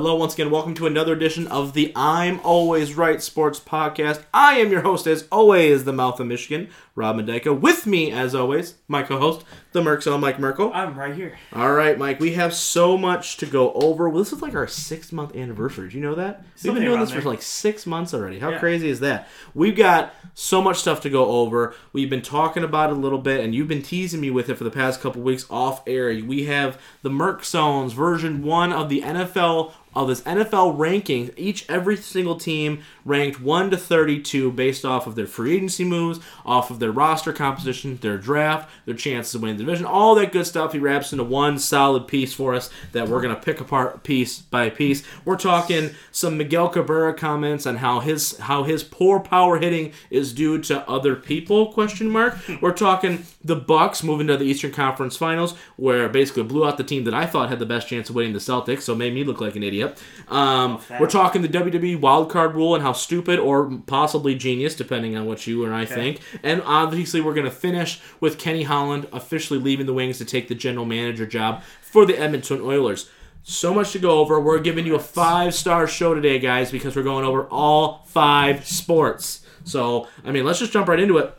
Hello, once again. Welcome to another edition of the I'm Always Right Sports Podcast. I am your host, as always, the Mouth of Michigan, Rob Mendeca. With me, as always, my co-host, the Merck's Mike Merkel. I'm right here. All right, Mike. We have so much to go over. Well, this is like our six month anniversary. Do you know that? We've been doing this for like six months already. How Yeah. crazy is that? We've got so much stuff to go over. We've been talking about it a little bit, and you've been teasing me with it for the past couple weeks off air. We have the Merck Zones version one of the NFL of this NFL ranking. Each every single team ranked one to thirty-two based off of their free agency moves, off of their roster composition, their draft, their chances of winning the division, all that good stuff. He wraps into one solid piece for us that we're gonna pick apart piece by piece. We're talking some Miguel Cabrera comments on how his how his poor power hitting is due to other people? Question mark. We're talking the Bucks moving to the Eastern Conference Finals, where basically blew out the team that I thought had the best chance of winning the Celtics, so made me look like an idiot. Um, we're talking the WWE wildcard rule and how stupid or possibly genius, depending on what you and I think. And obviously, we're going to finish with Kenny Holland officially leaving the Wings to take the general manager job for the Edmonton Oilers. So much to go over. We're giving you a five star show today, guys, because we're going over all five sports. So, I mean, let's just jump right into it.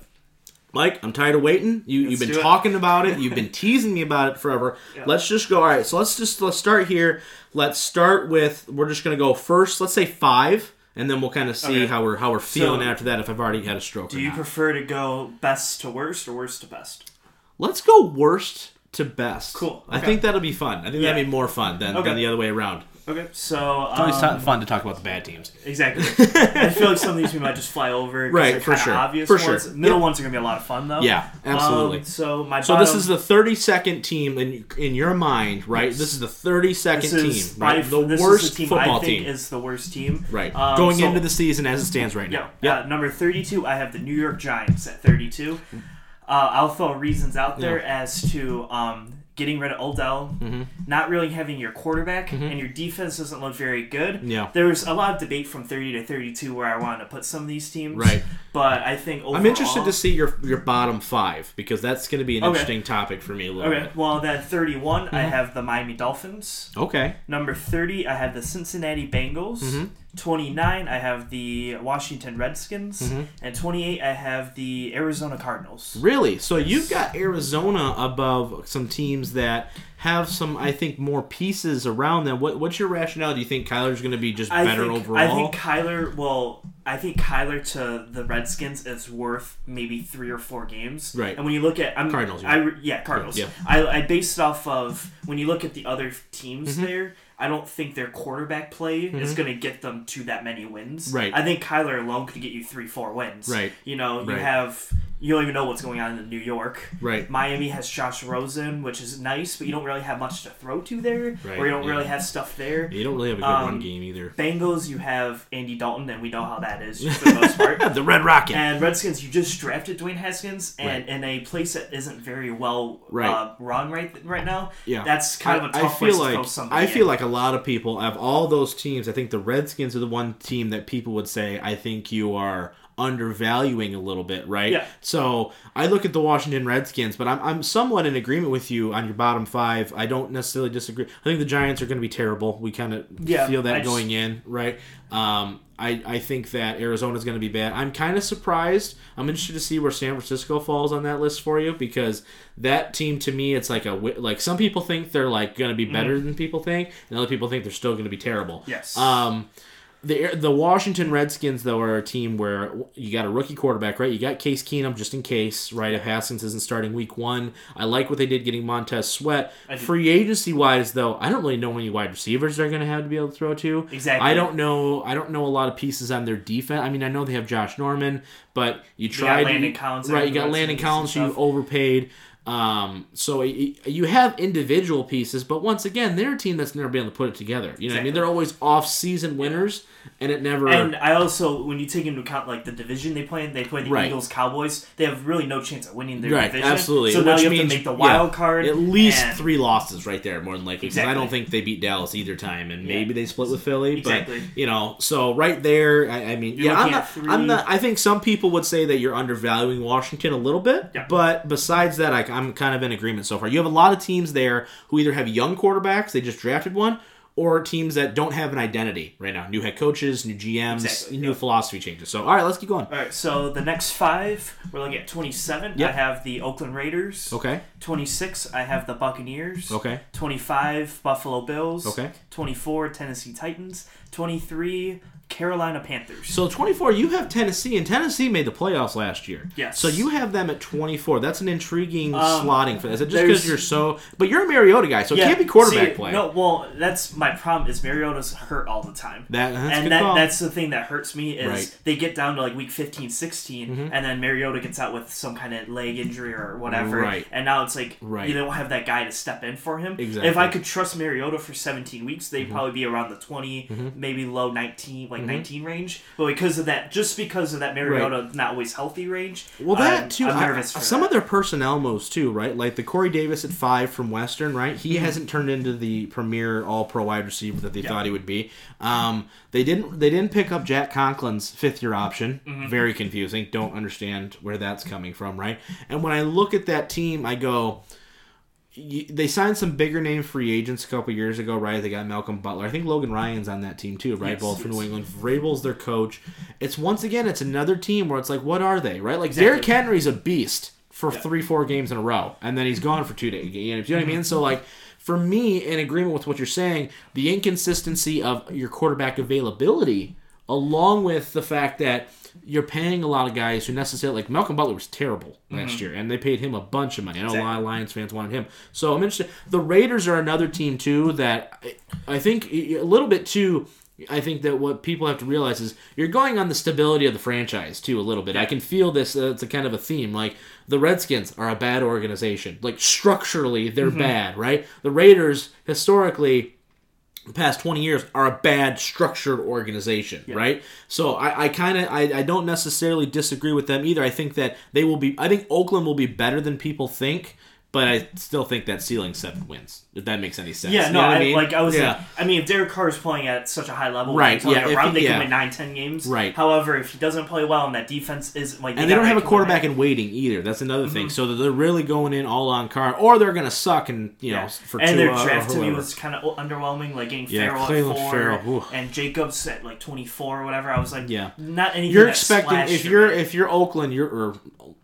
Mike, I'm tired of waiting. You, you've been do it. talking about it. You've been teasing me about it forever. Let's just go. All right, so let's just let's start here. Let's start with we're just gonna go first. Let's say five, and then we'll kind of see Okay. how we're how we're feeling So, after that. If I've already had a stroke. Do you not. prefer to go best to worst or worst to best? Let's go worst to best. Cool, I think that'll be fun. I think Yeah. that'd be more fun than, Okay. than the other way around. Okay, so It's always um, t- fun to talk about the bad teams. exactly. I feel like some of these we might just fly over. 'cause Right, they're for kinda sure, Obvious for ones. sure. Middle Yep. ones are gonna be a lot of fun though. Yeah, absolutely. Um, so my So bottom, this is the 32nd team in in your mind, right? This is the 32nd is team, right? by- The this worst is the team football I think team, is the worst team. right? Um, Going so- into the season as it stands right now. Yeah. Uh, number 32, I have the New York Giants at 32. Uh, I'll throw reasons out there as to um, getting rid of Odell, Mm-hmm. not really having your quarterback, and your defense doesn't look very good. Yeah. There was a lot of debate from 30 to 32 where I wanted to put some of these teams. Right. But I think overall. I'm interested to see your your bottom five because that's going to be an Okay. interesting topic for me a little Okay, bit. well, then 31, I Mm-hmm. have the Miami Dolphins. Okay. Number 30, I have the Cincinnati Bengals. Mm-hmm. 29, I have the Washington Redskins. Mm-hmm. And 28, I have the Arizona Cardinals. Really? So you've got Arizona above some teams that have some, I think, more pieces around them. What, what's your rationale? Do you think Kyler's going to be just I better think, overall? I think Kyler well, I think Kyler to the Redskins is worth maybe three or four games. Right. And when you look at I'm, Cardinals, I yeah Cardinals. Yeah. I I based off of when you look at the other teams Mm-hmm. there. I don't think their quarterback play is mhm. going to get them to that many wins. Right. I think Kyler alone could get you three, four wins. Right. You know, you Right. have you don't even know what's going on in New York. Right. Miami has Josh Rosen, which is nice, but you don't really have much to throw to there, Right, or you don't yeah. really have stuff there. You don't really have a good Um, run game either. Bengals, you have Andy Dalton, and we know how that is for the most part. the Red Rocket. And Redskins, you just drafted Dwayne Haskins, and Right. in a place that isn't very well Right. uh, run right right now. Yeah. that's kind of a I- tough I feel to like somebody. I feel in. like a lot of people of all those teams. I think the Redskins are the one team that people would say I think you are undervaluing a little bit, right? Yeah. So I look at the Washington Redskins, but I'm, I'm somewhat in agreement with you on your bottom five. I don't necessarily disagree. I think the Giants are going to be terrible. We kind of Yeah, feel that I just- going in, right? Um, I, I think that Arizona's going to be bad. I'm kind of surprised. I'm interested to see where San Francisco falls on that list for you because that team to me it's like a like some people think they're like going to be better than people think, and other people think they're still going to be terrible. Yes. Um, the the Washington Redskins though are a team where you got a rookie quarterback, right? You got Case Keenum just in case, right? If Haskins isn't starting week one, I like what they did getting Montez Sweat. Free agency wise, though, I don't really know any wide receivers they're going to have to be able to throw to. Exactly. I don't know. I don't know a lot of pieces on their defense. I mean, I know they have Josh Norman, but you got Landon Collins right? You got Landon Collins, who you overpaid. Um, so you have individual pieces, but once again, they're a team that's never been able to put it together. You know, what I mean, they're always off-season winners, and it never. And I also, when you take into account like the division they play in, they play the Right. Eagles, Cowboys. They have really no chance of winning their Right, division. absolutely. So now Which you have means to make the yeah, wild card. At least and- three losses right there, more than likely. Because I don't think they beat Dallas either time, and Yeah. maybe they split with Philly. Exactly. But you know, so right there, I, I mean, You're yeah, I'm not, three- I'm not. I think some people would say that you're undervaluing Washington a little bit. Yeah. But besides that, I, I'm kind of in agreement so far. You have a lot of teams there who either have young quarterbacks, they just drafted one. Or teams that don't have an identity right now. New head coaches, new GMs, Exactly, new yeah. philosophy changes. So, all right, let's keep going. All right, so the next five, we're looking at 27. Yep. I have the Oakland Raiders. Okay. 26, I have the Buccaneers. Okay. 25, Buffalo Bills. Okay. 24, Tennessee Titans. 23, Carolina Panthers. So 24, you have Tennessee, and Tennessee made the playoffs last year. Yes. So you have them at 24. That's an intriguing Um, slotting for this. Is it just because you're so? But you're a Mariota guy, so it can't be quarterback see, play. No, well, that's my problem. Is Mariota's hurt all the time. That, and that, call. that's the thing that hurts me is Right. Mm-hmm. they get down to like week 15 16 and then mariota gets out with some kind of leg injury or whatever Right. and now it's like Right. you don't have that guy to step in for him Exactly. Mm-hmm. if i could trust mariota for 17 weeks they'd probably be around the 20 maybe low 19 like 19 range but because of that just because of that mariota not always healthy range Well, that I'm, too. I'm I- nervous for some that. of their personnel moves too, right? Like the Corey Davis at five from Western, right? He Mm-hmm. hasn't turned into the premier All Pro wide receiver that they thought he would be. Um, they didn't. They didn't pick up Jack Conklin's fifth year option. Mm-hmm. Very confusing. Don't understand where that's coming from, right? And when I look at that team, I go. Y- They signed some bigger name free agents a couple years ago, right? They got Malcolm Butler. I think Logan Ryan's on that team too, right? Yes, Both from yes. New England. Vrabel's their coach. It's once again, it's another team where it's like, what are they, right? Like Derrick Henry's a beast for three, four games in a row, and then he's gone for two days. You know what I mean? Mm-hmm. So like, for me, in agreement with what you're saying, the inconsistency of your quarterback availability, along with the fact that you're paying a lot of guys who necessarily like Malcolm Butler was terrible last year, and they paid him a bunch of money. I know a lot of Lions fans wanted him, so I'm interested. The Raiders are another team too that I I think a little bit too. I think that what people have to realize is you're going on the stability of the franchise too a little bit. I can feel this. Uh, it's a kind of a theme. Like the Redskins are a bad organization. Like structurally, they're bad, right? The Raiders historically the past 20 years are a bad structured organization right? So i, I kind of I, I don't necessarily disagree with them either. I think that they will be i think oakland will be better than people think but i still think that ceiling seven wins if that makes any sense yeah, You no, know what I, mean? like I was yeah like, I mean, if Derek Carr is playing at such a high level, Right, yeah, if around, he- they yeah. can win nine, ten games. Right. However, if he doesn't play well and that defense is like, and they don't have a quarterback in waiting either. That's another Mm-hmm. thing. So that they're really going in all on Carr, or they're going to suck and you know for and two their draft to me was kind of underwhelming, like getting Yeah, Ferrell at four Ferrell, and Jacobs at like twenty four or whatever. I was like, Yeah. not anything. you're expecting if you're anything. if you're Oakland, you're or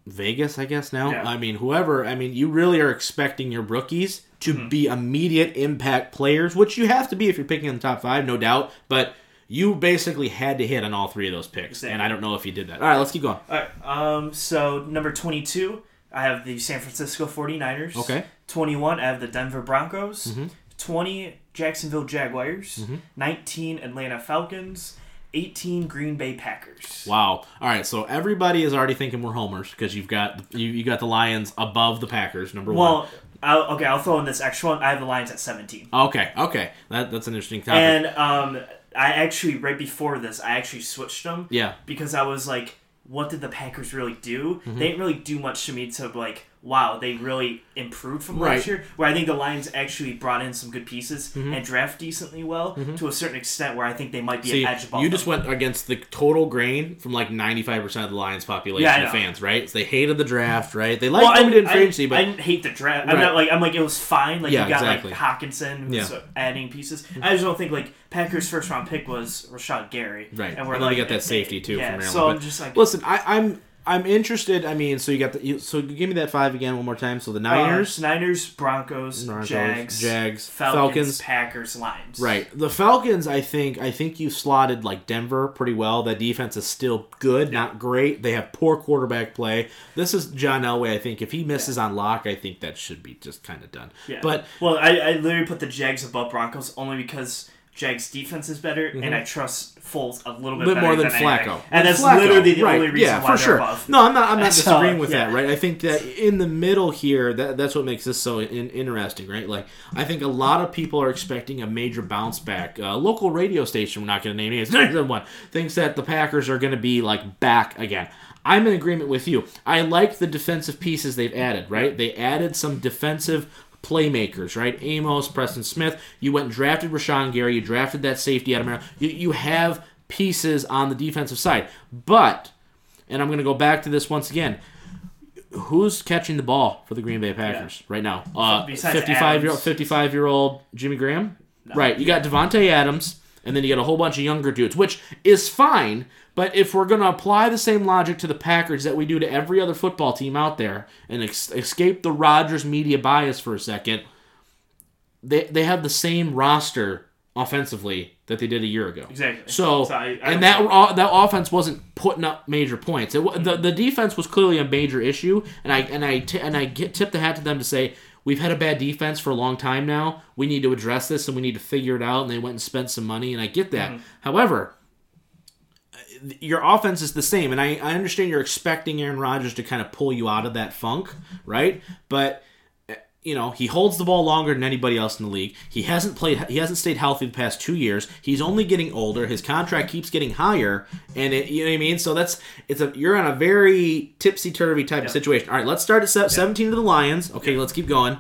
Vegas, I guess now. Yeah. I mean, whoever. I mean, you really are expecting your rookies to Mm-hmm. be immediate impact players, which you have to be if you're picking in the top five, no doubt. But you basically had to hit on all three of those picks, and I don't know if you did that. All right, let's keep going. All right. Um. So number twenty two, I have the San Francisco 49ers. Okay. Mm-hmm. Twenty one, I have the Denver Broncos. Twenty, Jacksonville Jaguars. Mm-hmm. Nineteen, Atlanta Falcons. Eighteen, Green Bay Packers. Wow. All right, so everybody is already thinking we're homers because you've got you, you got the Lions above the Packers, number one. Well, I'll, okay, I'll throw in this extra one. I have the Lions at seventeen. Okay, okay, that, that's an interesting topic. And um, I actually right before this, I actually switched them. Yeah. Because I was like, what did the Packers really do? Mm-hmm. They didn't really do much to me to like, wow, they really improved from Right. last year. Where I think the Lions actually brought in some good pieces Mm-hmm. and draft decently well to a certain extent. Where I think they might be See, an edge above. you just them. went against the total grain from like 95% of the Lions population Yeah, of fans, right? So they hated the draft, right? They liked Well, I, limited I, free agency, but I didn't hate the draft. I'm not like I'm like it was fine. Like Yeah, you got exactly. like Hockenson, who's Yeah. Mm-hmm. adding pieces. I just don't think like Packers' first round pick was Rashan Gary, right. And we're And like they got that safety too Yeah, from Maryland. so but I'm just like listen, I, I'm I'm interested. I mean, so you got the you, so give me that five again one more time. So the Niners, Uh, Niners, Broncos, Broncos, Jags, Jags, Falcons, Falcons. Packers, Lions. Right. The Falcons, I think, I think you slotted like Denver pretty well. That defense is still good, not great. They have poor quarterback play. This is John Elway. I think if he misses on lock, I think that should be just kind of done. Yeah. But well, I, I literally put the Jags above Broncos only because Jags defense is better, and I trust Foles a little bit, bit more than anything. Flacco. and Than that's Flacco, literally the right. only reason yeah, why for they're sure. above. No, I'm not. I'm not So, disagreeing with yeah. that. Right. I think that in the middle here, that that's what makes this so in, interesting. Right. Like I think a lot of people are expecting a major bounce back. Uh, local radio station, we're not going to name names. One thinks that the Packers are going to be like back again. I'm in agreement with you. I like the defensive pieces they've added. Right. They added some defensive playmakers, right? Amos, Preston Smith. You went and drafted Rashan Gary. You drafted that safety out of Maryland. You, you have pieces on the defensive side. But, and I'm going to go back to this once again. Who's catching the ball for the Green Bay Packers right now? Uh, Besides 55 year old 55 year old Jimmy Graham. Right. You got Davante Adams, and then you got a whole bunch of younger dudes, which is fine. But if we're going to apply the same logic to the Packers that we do to every other football team out there and ex- escape the Rodgers media bias for a second, they, they have the same roster offensively that they did a year ago. Exactly. So, So I- I and that uh, that offense wasn't putting up major points. It, the the defense was clearly a major issue, and I and I t- and I get tip the hat to them to say we've had a bad defense for a long time now. We need to address this and we need to figure it out. And they went and spent some money, and I get that. Mm-hmm. However, your offense is the same, and I, I understand you're expecting Aaron Rodgers to kind of pull you out of that funk, right? But you know he holds the ball longer than anybody else in the league. He hasn't played. He hasn't stayed healthy the past two years. He's only getting older. His contract keeps getting higher, and it, you know what I mean. So that's it's a you're on a very tipsy turvy type of situation. All right, let's start at se- 17 to the Lions. Okay, let's keep going.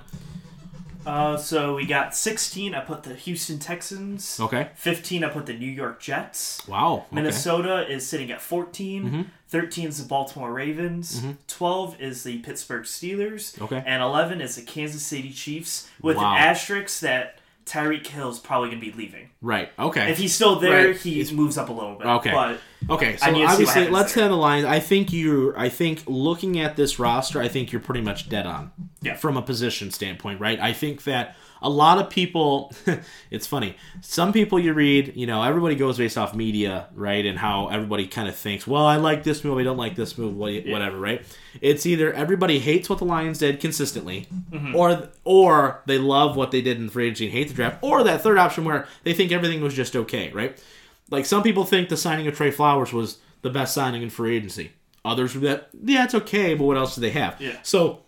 Uh, so we got 16. I put the Houston Texans. Okay. 15. I put the New York Jets. Wow. Okay. Minnesota is sitting at 14. Mm-hmm. 13 is the Baltimore Ravens. 12 is the Pittsburgh Steelers. Okay. And 11 is the Kansas City Chiefs with Wow. an asterisk that Tyreek Hill's probably going to be leaving. Right. Okay. If he's still there, Right. he moves up a little bit. Okay. But Okay, so I need to see what obviously, let's there. head the Lions. I think you. I think looking at this roster, I think you're pretty much dead on. Yeah. From a position standpoint, right? I think that a lot of people. it's funny. Some people you read, you know, everybody goes based off media, right, and how everybody kind of thinks. Well, I like this move. I don't like this move. what- Whatever, right? It's either everybody hates what the Lions did consistently, Mm-hmm. or or they love what they did in the free agency and hate the draft, or that third option where they think everything was just okay, right? Like some people think the signing of Trey Flowers was the best signing in free agency. Others that yeah, it's okay, but what else do they have? Yeah. So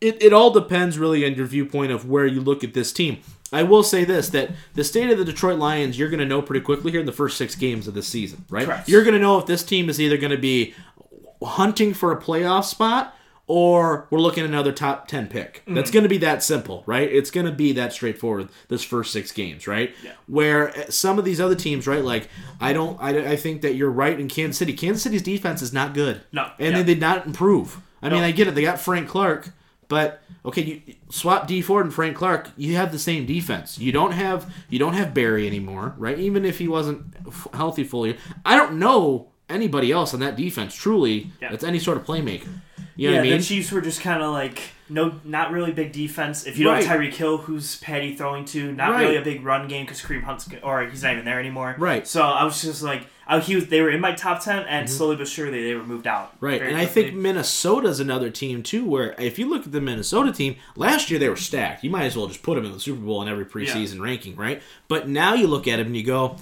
it, it all depends really on your viewpoint of where you look at this team. I will say this that the state of the Detroit Lions you're going to know pretty quickly here in the first six games of this season, right? Correct. You're going to know if this team is either going to be hunting for a playoff spot or we're looking at another top 10 pick. Mm-hmm. That's going to be that simple, right? It's going to be that straightforward this first 6 games, right? Yeah. Where uh, some of these other teams, right? Like I don't I, I think that you're right in Kansas City. Kansas City's defense is not good. No, And yeah. they did not improve. I mean, I get it. They got Frank Clark, but okay, you swap Dee Ford and Frank Clark, you have the same defense. You don't have you don't have Berry anymore, right? Even if he wasn't f- healthy fully. I don't know anybody else on that defense truly Yeah. that's any sort of playmaker. You know yeah, what I mean? the Chiefs were just kind of like no, not really big defense. If you don't have Tyreek Hill, who's Patty throwing to, not Right. really a big run game because Kareem Hunt's or he's not even there anymore. Right. So I was just like, I, he was, they were in my top ten, and slowly but surely they were moved out. Mm-hmm. Right, very and I quickly. think Minnesota's another team too. Where if you look at the Minnesota team last year, they were stacked. You might as well just put them in the Super Bowl in every preseason ranking, right? But now you look at them and you go,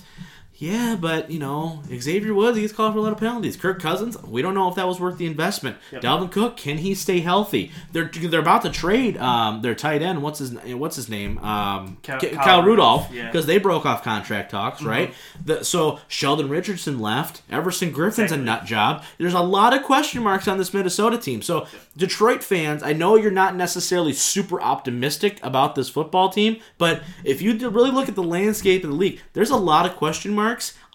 yeah, but you know Xavier Woods he gets called for a lot of penalties. Kirk Cousins, we don't know if that was worth the investment. Yep. Dalvin Cook, can he stay healthy? They're they're about to trade um, their tight end. What's his what's his name? Um, Cal- K- Kyle Kyle Rudolph, Rudolph, yeah. because they broke off contract talks, right? The, so Sheldon Richardson left. Everson Griffen's a nut job. There's a lot of question marks on this Minnesota team. So Detroit fans, I know you're not necessarily super optimistic about this football team, but if you really look at the landscape of the league, there's a lot of question marks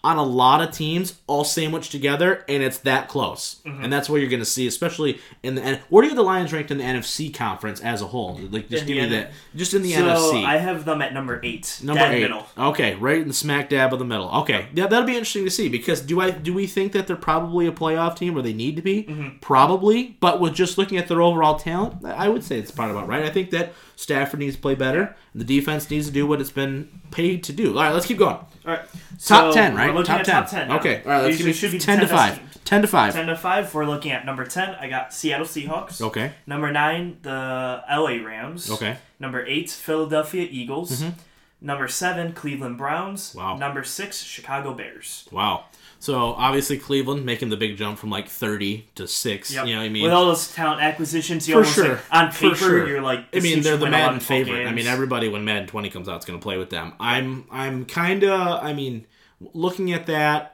on a lot of teams all sandwiched together, and it's that close. Mm-hmm. And that's what you're going to see, especially in the. Where do you have the Lions ranked in the NFC conference as a whole? Like, just In give the me that. Just in the so NFC. I have them at number eight. Number eight. middle. Okay, right in the smack dab of the middle. Okay, yeah, that'll be interesting to see because do I do we think that they're probably a playoff team where they need to be? Mm-hmm. Probably, but with just looking at their overall talent, I would say it's probably about right. I think that Stafford needs to play better, and the defense needs to do what it's been paid to do. All right, let's keep going. All right. Top So ten, we're right? looking Top at ten. top ten. now. Okay, all right. Let's These give me should be the ten to five. Ten to five. Ten to five. We're looking at number ten. I got Seattle Seahawks. Okay. Number nine, the LA Rams. Okay. Number eight, Philadelphia Eagles. Number seven, Cleveland Browns. Mm-hmm. Wow. Number six, Chicago Bears. Wow. So obviously Cleveland making the big jump from like thirty to six. Yep. You know what I mean? With all those talent acquisitions, you For almost sure. like, on For paper, sure. you're like. I this mean, team they're should the win Madden 11, 12 favorite. I mean, everybody when Madden 20 comes out is going to play with them. I'm I'm kind of I mean, looking at that.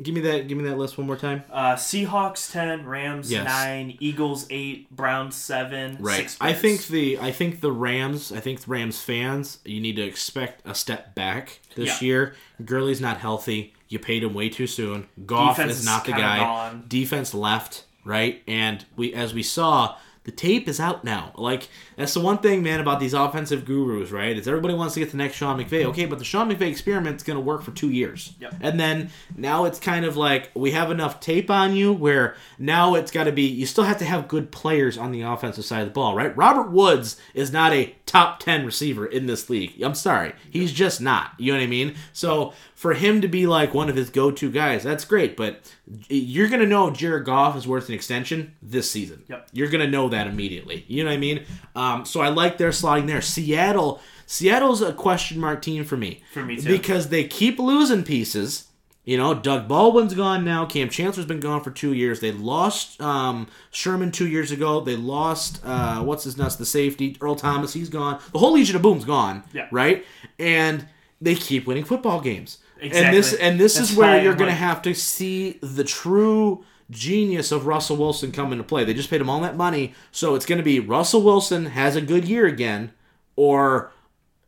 Give me that. Give me that list one more time. Uh, Seahawks ten, Rams Yes. nine, Eagles eight, Browns seven, Right. six. I think the I think the Rams. I think the Rams fans. You need to expect a step back this Yeah. year. Gurley's not healthy. You paid him way too soon. Goff Defense is is not the guy. gone. Defense left. Right. And we as we saw. The tape is out now. Like that's the one thing, man, about these offensive gurus, right? Is everybody wants to get the next Sean McVay. Mm-hmm. Okay, but the Sean McVay experiment's going to work for two years, Yep. and then now it's kind of like we have enough tape on you where now it's got to be. You still have to have good players on the offensive side of the ball, right? Robert Woods is not a top ten receiver in this league. I'm sorry, he's just not. You know what I mean? So for him to be like one of his go-to guys, that's great. But you're gonna know Jared Goff is worth an extension this season. Yep. You're gonna know that immediately. You know what I mean? Um, so I like their slotting there. Seattle, Seattle's a question mark team for me. For me, too. Because they keep losing pieces. You know, Doug Baldwin's gone now. Cam Chancellor's been gone for two years. They lost um, Sherman two years ago. They lost uh, what's his nuts, the safety Earl Thomas. He's gone. The whole Legion of Boom's gone. Yeah. Right. And they keep winning football games. And this and this That's is where you're going to have to see the true genius of Russell Wilson come into play. They just paid him all that money, so it's going to be Russell Wilson has a good year again, or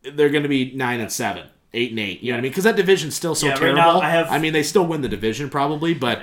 they're going to be nine and seven, eight and eight. You know what I mean? Because that division's still so Yeah, right terrible. now I have- I mean, they still win the division probably, but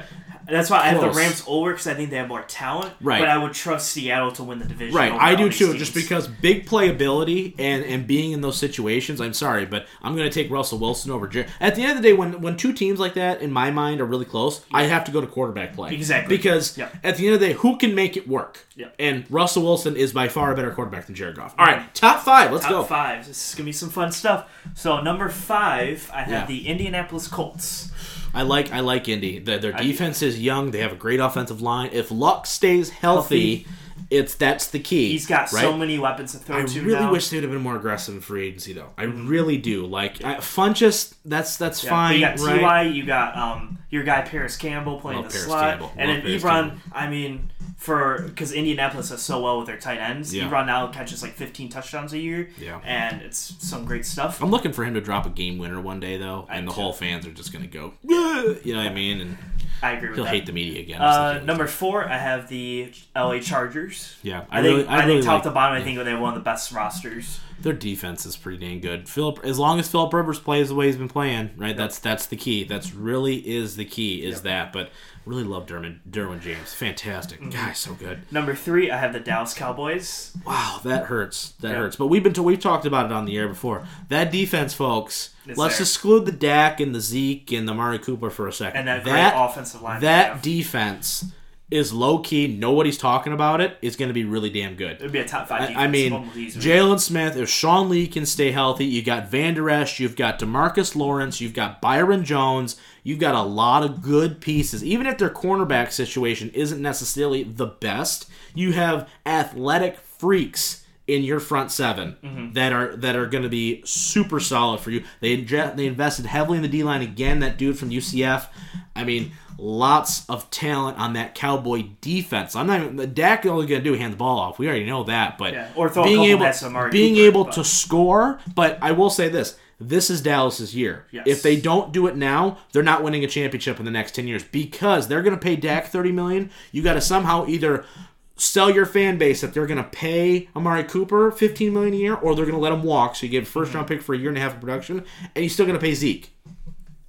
That's why I have the Rams over because I think they have more talent. Right. But I would trust Seattle to win the division. Right, I do too. teams. Just because big playability and and being in those situations, I'm sorry, but I'm going to take Russell Wilson over. Jer- At the end of the day, when when two teams like that in my mind are really close, I have to go to quarterback play. Exactly. Because Yeah. at the end of the day, who can make it work? Yeah. And Russell Wilson is by far a better quarterback than Jared Goff. All right, top five. Let's Top go. five. This is gonna be some fun stuff. So number five, I have Yeah. the Indianapolis Colts. I like I like Indy. Their, their defense is young. They have a great offensive line. If Luck stays healthy, it's that's the key. He's got right? so many weapons to throw I to really now. wish they'd have been more aggressive in free agency, though. I really do. Like I, Funchess, that's that's Yeah, fine, You got right? Ty. You got um your guy Parris Campbell playing Love the Paris slot, Campbell. and Love then Paris Ebron. Campbell. I mean, for because Indianapolis does so well with their tight ends, Yeah. Ebron now catches like 15 touchdowns a year. Yeah. and it's some great stuff. I'm looking for him to drop a game winner one day, though, and the too. whole fans are just gonna go, yeah, you know what I mean, and I agree with he'll that. hate the media again. Uh, number four, I have the LA Chargers. yeah, I, really, think I, really think top like- to bottom, I think they have one of the best rosters. their defense is pretty dang good. Philip, as long as Philip Rivers plays the way he's been playing, right? That's that's the key. That's really is the key. Is that? But really love Derwin Derwin James. Fantastic Mm-hmm. guy, so good. Number three, I have the Dallas Cowboys. Wow, that hurts. That Yeah. hurts. But we've been to, we've talked about it on the air before. That defense, folks. It's let's there. exclude the Dak and the Zeke and the Mari Cooper for a second. And that great offensive line That defense is low key. Nobody's talking about it. it. Is going to be really damn good. It would be a top five defense. I mean. Jaylon Smith, if Sean Lee can stay healthy, you got Van Der Esch, you've got Demarcus Lawrence, you've got Byron Jones, you've got a lot of good pieces. Even if their cornerback situation isn't necessarily the best, you have athletic freaks in your front 7 Mm-hmm. that are that are going to be super solid for you. They they invested heavily in the D line again. That dude from UCF, I mean, lots of talent on that Cowboy defense. I'm not even the Dak only going to do hand the ball off. We already know that, but Yeah, or being able passes to Amari being Cooper, able but- to score. But I will say this. This is Dallas's year. Yes. If they don't do it now, they're not winning a championship in the next 10 years because they're going to pay Dak 30 million. You got to somehow either sell your fan base that they're going to pay Amari Cooper 15 million a year or they're going to let him walk so you get a first round pick for a year and a half of production and you're still going to pay Zeke.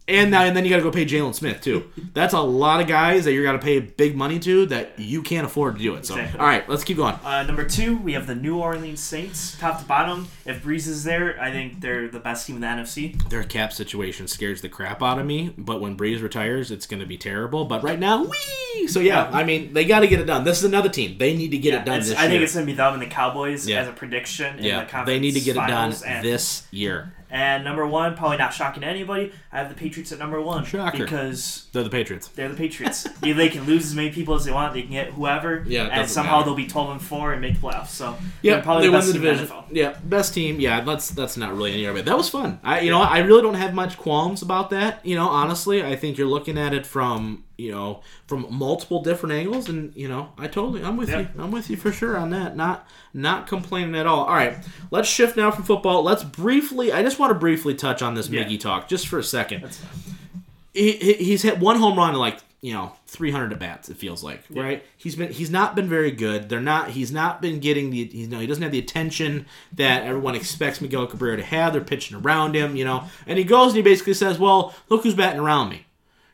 And now and then you got to go pay Jaylon Smith too. That's a lot of guys that you're got to pay big money to that you can't afford to do it. So, Exactly. all right, let's keep going. Uh, number two, we have the New Orleans Saints, top to bottom. If Brees is there, I think they're the best team in the NFC. Their cap situation scares the crap out of me, but when Brees retires, it's going to be terrible. But right now, wee! So yeah, I mean, they got to get it done. This is another team. They need to get it done this I year. think it's going to be them and the Cowboys Yeah. as a prediction. In the yeah, conference they need to get it done this year. And number one, probably not shocking to anybody. I have the Patriots at number one Shocker. because They're the Patriots. they're the Patriots. Yeah, they can lose as many people as they want. They can get whoever. Yeah, it and doesn't somehow matter. they'll be twelve and four and make the playoffs. So Yeah, they're probably they the win best the team in division. NFL. Yeah, best team. Yeah, that's that's not really any argument. That was fun. I you know I really don't have much qualms about that. You know, honestly, I think you're looking at it from you know from multiple different angles, and you know I totally I'm with Yeah. you. I'm with you for sure on that. Not not complaining at all. All right, let's shift now from football. Let's briefly. I just want to briefly touch on this Yeah. Miggy talk just for a second. He, he- he's hit one home run in like you know 300 at bats it feels like right he's been he's not been very good they're not he's not been getting the you know he doesn't have the attention that everyone expects miguel cabrera to have they're pitching around him you know and he goes and he basically says well look who's batting around me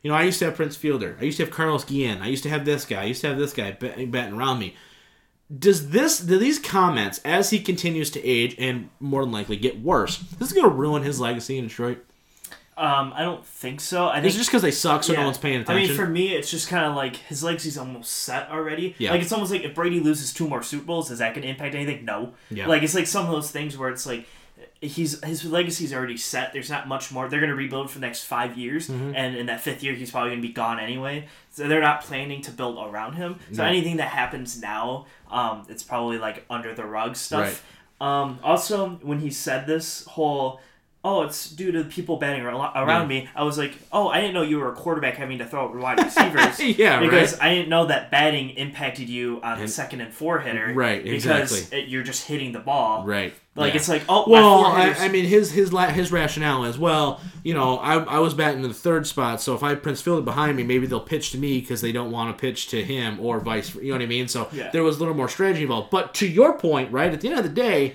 you know i used to have prince fielder i used to have carlos guillen i used to have this guy i used to have this guy bat- batting around me does this do these comments as he continues to age and more than likely get worse? This is going to ruin his legacy in Detroit. Um, I don't think so. I think Is it just because they suck, so yeah. no one's paying attention. I mean, for me, it's just kind of like his legacy's almost set already. Yeah. Like it's almost like if Brady loses two more Super Bowls, is that going to impact anything? No. Yeah. Like it's like some of those things where it's like he's his legacy's already set. There's not much more. They're going to rebuild for the next five years, Mm-hmm. and in that fifth year, he's probably going to be gone anyway. So they're not planning to build around him. So No. anything that happens now, um, it's probably like under the rug stuff. Um, also, when he said this whole, oh, it's due to people batting around Yeah. me, I was like, oh, I didn't know you were a quarterback having to throw wide receivers. Yeah, Because I didn't know that batting impacted you on the And- second and four hitter. Right, Because exactly. it, you're just hitting the ball. right. Like yeah. it's like, oh, Well, I, I mean, his his la- his rationale is well, you know, I, I was batting in the third spot, so if I have Prince Philip behind me, maybe they'll pitch to me because they don't want to pitch to him or vice. You know what I mean? So Yeah. there was a little more strategy involved. But to your point, right? At the end of the day,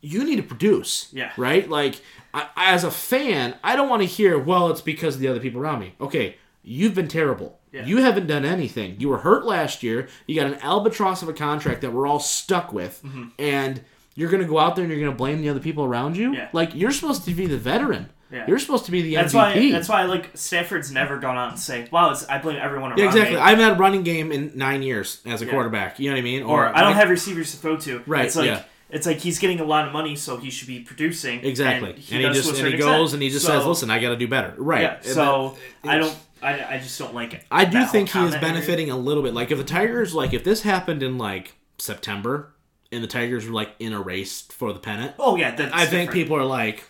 you need to produce. Yeah. Right. Like I, as a fan, I don't want to hear, well, it's because of the other people around me. Okay, you've been terrible. Yeah. You haven't done anything. You were hurt last year. You got an albatross of a contract that we're all stuck with, Mm-hmm. and you're going to go out there and you're going to blame the other people around you. Yeah. Like you're supposed to be the veteran. Yeah. You're supposed to be the that's MVP. why. That's why like Stafford's never gone out and say, "Wow, it's, I blame everyone around yeah, exactly. me." I haven't had a running game in nine years as a Yeah. quarterback. You know what I mean? or I don't like- have receivers to throw to. Right, It's like yeah. it's like he's getting a lot of money, so he should be producing. exactly. And And he, he, just and he goes extent. and he just So- says, "Listen, I got to do better." Right. Yeah. So I don't. I, I just don't like it. I do think he is benefiting a little bit. Like if the Tigers, like if this happened in like September, and the Tigers were like in a race for the pennant, Oh yeah, that's I think different. people are like,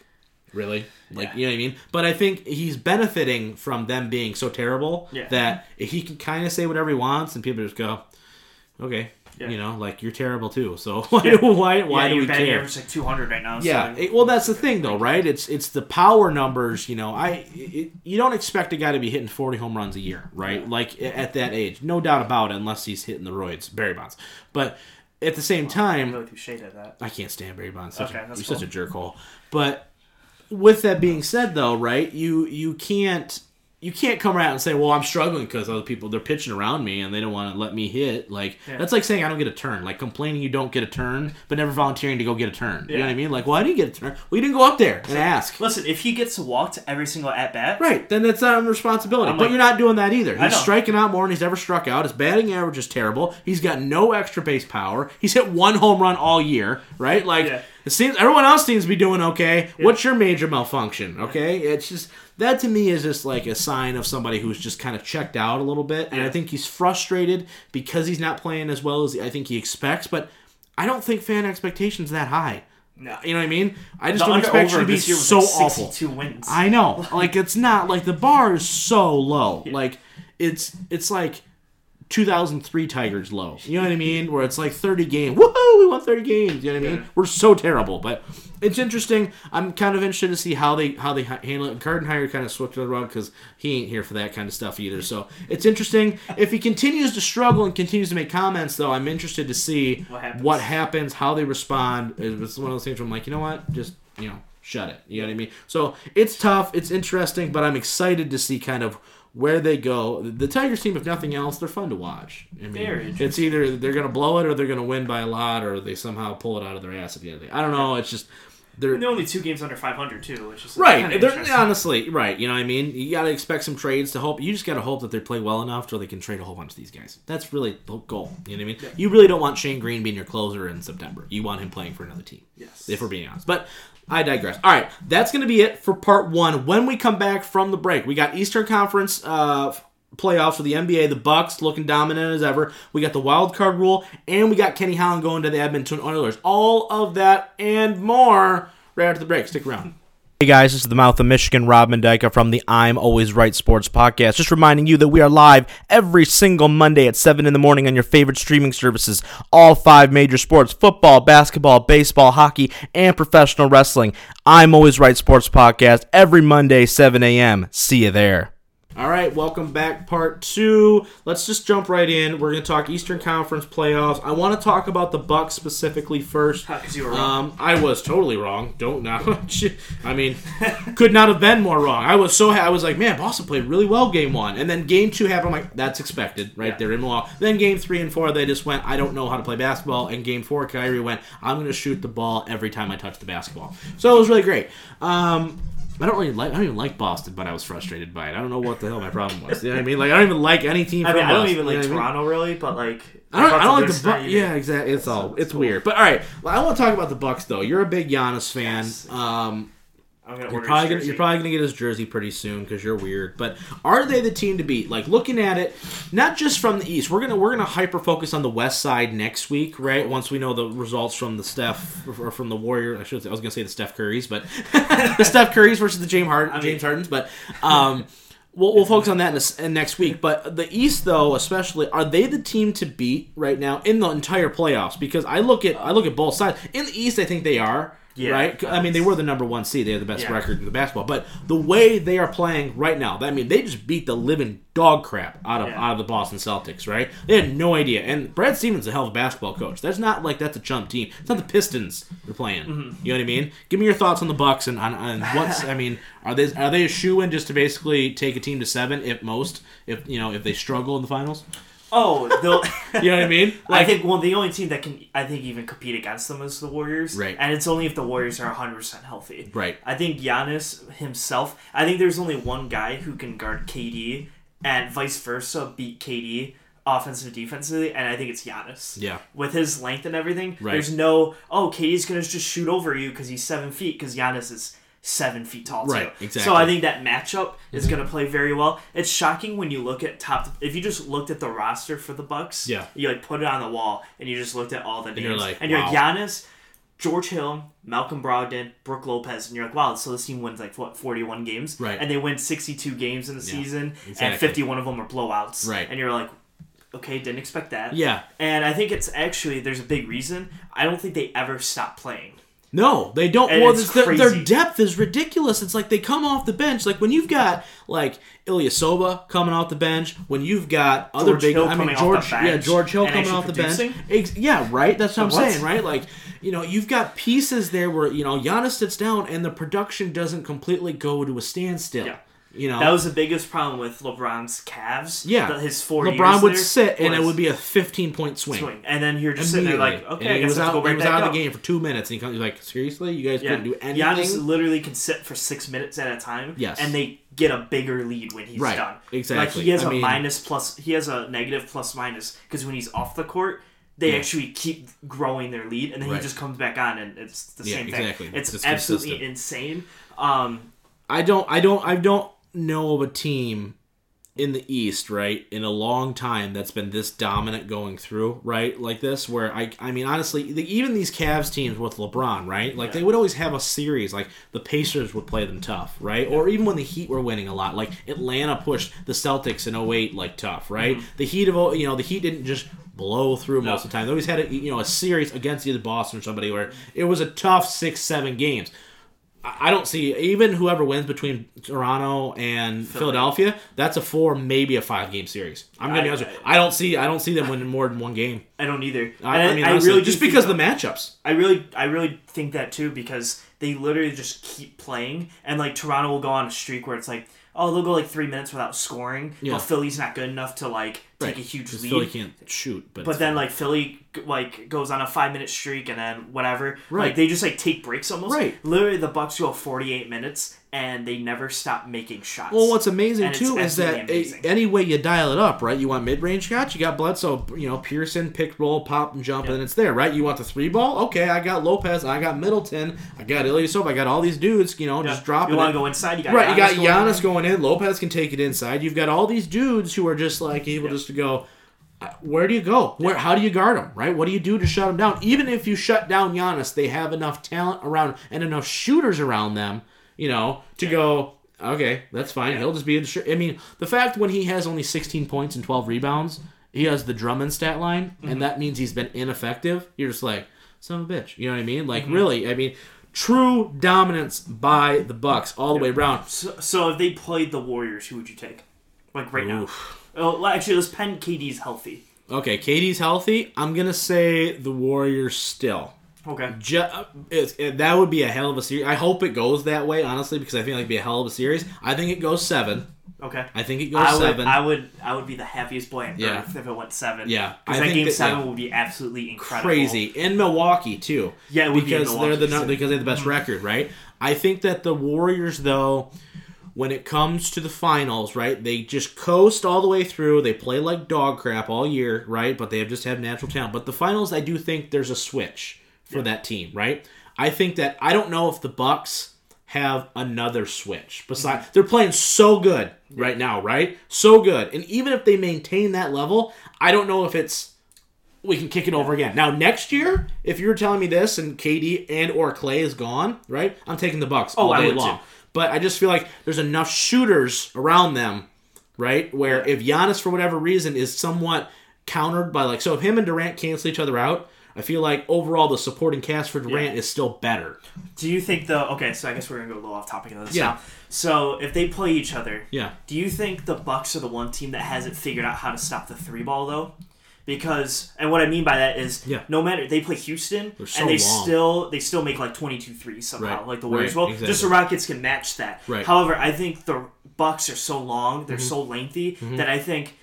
really, like Yeah. you know what I mean. But I think he's benefiting from them being so terrible Yeah. that he can kind of say whatever he wants, and people just go, okay, Yeah. you know, like you're terrible too. So why why why do we care? is like 200 right now. Yeah, so, it- well, that's the thing, though, right? It's it's the power numbers. You know, I it, you don't expect a guy to be hitting forty home runs a year, right? Like at that age, no doubt about it, unless he's hitting the roids, Barry Bonds. But at the same I'm time, really shade at that. I can't stand Barry Bonds. Such Okay, a, he's cool. such a jerk hole. But with that being said, though, right? You you can't you can't come around and say, "Well, I'm struggling because other people they're pitching around me and they don't want to let me hit." Like Yeah. that's like saying I don't get a turn. Like complaining you don't get a turn, but never volunteering to go get a turn. You know what I mean? Like, why do you get a turn? Well, you didn't go up there and ask. Listen, if he gets walked every single at bat, Right, then that's not a responsibility. I'm but like- you're not doing that either. He's striking out more than he's ever struck out. His batting average is terrible. He's got no extra base power. He's hit one home run all year, right? Like Yeah. It seems everyone else seems to be doing okay. What's your major malfunction? Okay, it's just that to me is just like a sign of somebody who's just kind of checked out a little bit, and I think he's frustrated because he's not playing as well as I think he expects. But I don't think fan expectations that high. No. You know what I mean? I just the don't expect you to be this year was so like awful. 62 wins. I know. Like it's not like the bar is so low. Like it's it's like 2003 Tigers low. You know what I mean? Where it's like 30 games. Woohoo! We won 30 games. You know what I mean? Yeah. We're so terrible, but it's interesting. I'm kind of interested to see how they how they handle it. Gardenhire kind of swept it around because he ain't here for that kind of stuff either. So it's interesting. If he continues to struggle and continues to make comments, though, I'm interested to see What happens. what happens, how they respond. It's one of those things where I'm like, you know what, just you know, shut it. You know what I mean? So it's tough, it's interesting, but I'm excited to see kind of where they go. The Tigers team, if nothing else, they're fun to watch. I mean, Very it's either they're gonna blow it or they're gonna win by a lot, or they somehow pull it out of their ass at the end of the day. I don't know. It's just they're they're only two games under 500 too, which is Right. They're, honestly, right. You know what I mean? You got to expect some trades to hope. You just got to hope that they play well enough so they can trade a whole bunch of these guys. That's really the goal. You know what I mean? You really don't want Shane Greene being your closer in September. You want him playing for another team. Yes. If we're being honest. But I digress. All right. That's going to be it for part one. When we come back from the break, we got Eastern Conference uh, playoffs for the NBA. The Bucks looking dominant as ever. We got the wild card rule, and we got Kenny Holland going to the Edmonton Oilers. All of that and more right after the break. Stick around. Hey guys, this is the mouth of Michigan, Rob Mendyka from the I'm Always Right Sports Podcast. Just reminding you that we are live every single Monday at 7 in the morning on your favorite streaming services. All five major sports football, basketball, baseball, hockey, and professional wrestling. I'm Always Right Sports Podcast every Monday, 7 a.m. See you there. All right, welcome back, part two. Let's just jump right in. We're going to talk Eastern Conference playoffs. I want to talk about the Bucks specifically first. Because you were wrong. Um, I was totally wrong. Don't now. I mean, could not have been more wrong. I was so ha- I was like, man, Boston played really well game one, and then game two happened. I'm like, that's expected, right Yeah. there in Milwaukee. Then game three and four, they just went, I don't know how to play basketball. And game four, Kyrie went, I'm going to shoot the ball every time I touch the basketball. So it was really great. Um, I don't really like. I don't even like Boston, but I was frustrated by it. I don't know what the hell my problem was. You know what I mean? Like I don't even like any team. I from mean, I don't Boston, even you know like I mean? Toronto really, but like I don't, I don't like the Bucks. Yeah, exactly. It's all it's cool. weird. But all right, well, I want to talk about the Bucks though. You're a big Giannis fan. Yes. Um, gonna you're probably gonna you're probably gonna get his jersey pretty soon because you're weird. But are they the team to beat? Like looking at it, not just from the East. We're gonna we're gonna hyper focus on the West side next week, right? Once we know the results from the Steph or from the Warrior. I should say, I was gonna say the Steph Currys, but the Steph Currys versus the James Harden, mean- James Hardens. But um, we'll, we'll focus on that in, this, in next week. But the East, though, especially, are they the team to beat right now in the entire playoffs? Because I look at I look at both sides. In the East, I think they are. Yeah. right. I mean, they were the number one seed. They have the best Yeah. record in the basketball. But the way they are playing right now, I mean, they just beat the living dog crap out of Yeah. out of the Boston Celtics. Right? They had no idea. And Brad Stevens is a hell of a basketball coach. That's not like that's a chump team. It's not the Pistons they're playing. Mm-hmm. You know what I mean? Give me your thoughts on the Bucks and on, on what's. I mean, are they are they a shoe in just to basically take a team to seven if most if you know if they struggle in the finals? Oh, they'll. You know what I mean? Like, I think well, the only team that can I think even compete against them is the Warriors, Right. And it's only if the Warriors are 100 percent healthy, Right. I think Giannis himself. I think there's only one guy who can guard KD, and vice versa, beat KD offensive defensively, and I think it's Giannis. Yeah. With his length and everything, Right. there's no oh KD's gonna just shoot over you because he's seven feet because Giannis is seven feet tall too. Right, exactly. Mm-hmm. I think that matchup is gonna play very well. It's shocking when you look at top. If you just looked at the roster for the Bucks, Yeah. you like put it on the wall and you just looked at all the names, you're like, and you're like. Giannis. George Hill, Malcolm Brogdon, Brook Lopez, and you're like, wow, so this team wins like what, 41 games, Right. And they win 62 games in the season, exactly. and 51 of them are blowouts, Right. And you're like, okay, didn't expect that, Yeah. And I think it's actually there's a big reason. I don't think they ever stop playing. No, they don't. And well, their, their depth is ridiculous. It's like they come off the bench. Like when you've got like Ilyasova coming off the bench, when you've got other George big. Hill I mean, George. yeah, George Hill coming off the bench. Ex- yeah, right. That's what I'm What? saying, right? Like you know, you've got pieces there where you know Giannis sits down and the production doesn't completely go to a standstill. Yeah. You know, That was the biggest problem with LeBron's Cavs. yeah. his four LeBron would sit and it would be a 15 point swing. swing. and then you're just sitting there like, okay, And I guess was I have to out. go right was out of the game for two minutes, and he comes he's like, "Seriously, you guys Yeah, couldn't do anything." Giannis literally can sit for six minutes at a time. Yes. and they get a bigger lead when he's Right, done. exactly. Like he has I a mean- minus plus. He has a negative plus minus because when he's off the court. They Yeah. actually keep growing their lead, and then Right. he just comes back on, and it's the Yeah, same exactly. thing. It's It's absolutely consistent. insane. Um, I don't I don't I don't know of a team in the East, right, in a long time that's been this dominant going through, right, like this. Where I, I mean, honestly, the, even these Cavs teams with LeBron, right, like they would always have a series. Like the Pacers would play them tough, right, or even when the Heat were winning a lot, like Atlanta pushed the Celtics in 08 like tough, right. Mm-hmm. The Heat of you know the Heat didn't just blow through most of the time. They always had a you know a series against either Boston or somebody where it was a tough six seven games. I I don't see even whoever wins between Toronto and Philadelphia. That's a four, maybe a five game series. I'm gonna be honest. you. I don't see. I don't see them winning more than one game. I don't either. I, I mean, honestly, really just because that- the matchups. I really, I really think that too because they literally just keep playing, and like Toronto will go on a streak where it's like, oh, they'll go like three minutes without scoring, Yeah. but Philly's not good enough to like take a huge lead. Philly can't shoot, but but then like Philly like goes on a five minute streak and then whatever. Right. Like they just like take breaks almost. Right. Literally, the Bucks go forty eight minutes and they never stop making shots. Well, what's amazing And too is that amazing. any way you dial it up, right? You want mid range shots, you got Bledsoe, you know, Pearson, pick, roll, pop, and jump, and it's there, right? You want the three ball? Okay, I got Lopez, I got Middleton, I got Ilyasova, I got all these dudes, you know, just dropping You want to go inside? You got Right, you got going Giannis in. going in. Lopez can take it inside. You've got all these dudes who are just like able just to go. "Uh, Where do you go? Where? How do you guard them? Right? What do you do to shut them down? Even if you shut down Giannis, they have enough talent around and enough shooters around them, you know, to go. Okay, that's fine. He'll just be in. I mean, the fact when he has only 16 points and 12 rebounds, he has the Drummond stat line, Mm-hmm. and that means he's been ineffective. You're just like, son of a bitch. You know what I mean? Like, Mm-hmm. really? I mean, true dominance by the Bucks all the way around. So, so if they played the Warriors, who would you take? Like right now. Oh, well, actually, let's pen KD's healthy. Okay, KD's healthy. I'm gonna say the Warriors still. Okay. Ju- uh, it's, it, that would be a hell of a series. I hope it goes that way, honestly, because I think it'd be a hell of a series. I think it goes seven. Okay. I think it goes I would, seven. I would, I would be the happiest boy on Yeah. earth if it went seven. Yeah, because that game that- seven yeah. would be absolutely incredible. crazy in Milwaukee too. Yeah, it would be because they're the because they have the best mm-hmm. record, right? I think that the Warriors, though, when it comes to the finals, right, they just coast all the way through. They play like dog crap all year, right? But they have just have natural talent. But the finals, I do think there's a switch for that team, right? I think that I don't know if the Bucks have another switch. Besides, they're playing so good right now, right? So good, and even if they maintain that level, I don't know if it's we can kick it over again. Now next year, if you're telling me this and KD and or Klay is gone, right? I'm taking the Bucks all Oh, day long. too. But I just feel like there's enough shooters around them, right? Where if Giannis for whatever reason is somewhat countered by like so if him and Durant cancel each other out, I feel like overall the supporting cast for Durant is still better. Do you think the okay? So I guess we're gonna go a little off topic of this. Yeah. Now. So if they play each other, Yeah. do you think the Bucks are the one team that hasn't figured out how to stop the three ball though? Because and what I mean by that is Yeah. no matter they play Houston so and they long. still they still make like 22 threes somehow Right. like the Warriors Right, will just the. Rockets can match that. Right. However, I think the Bucks are so long, Mm-hmm. they're so lengthy that I think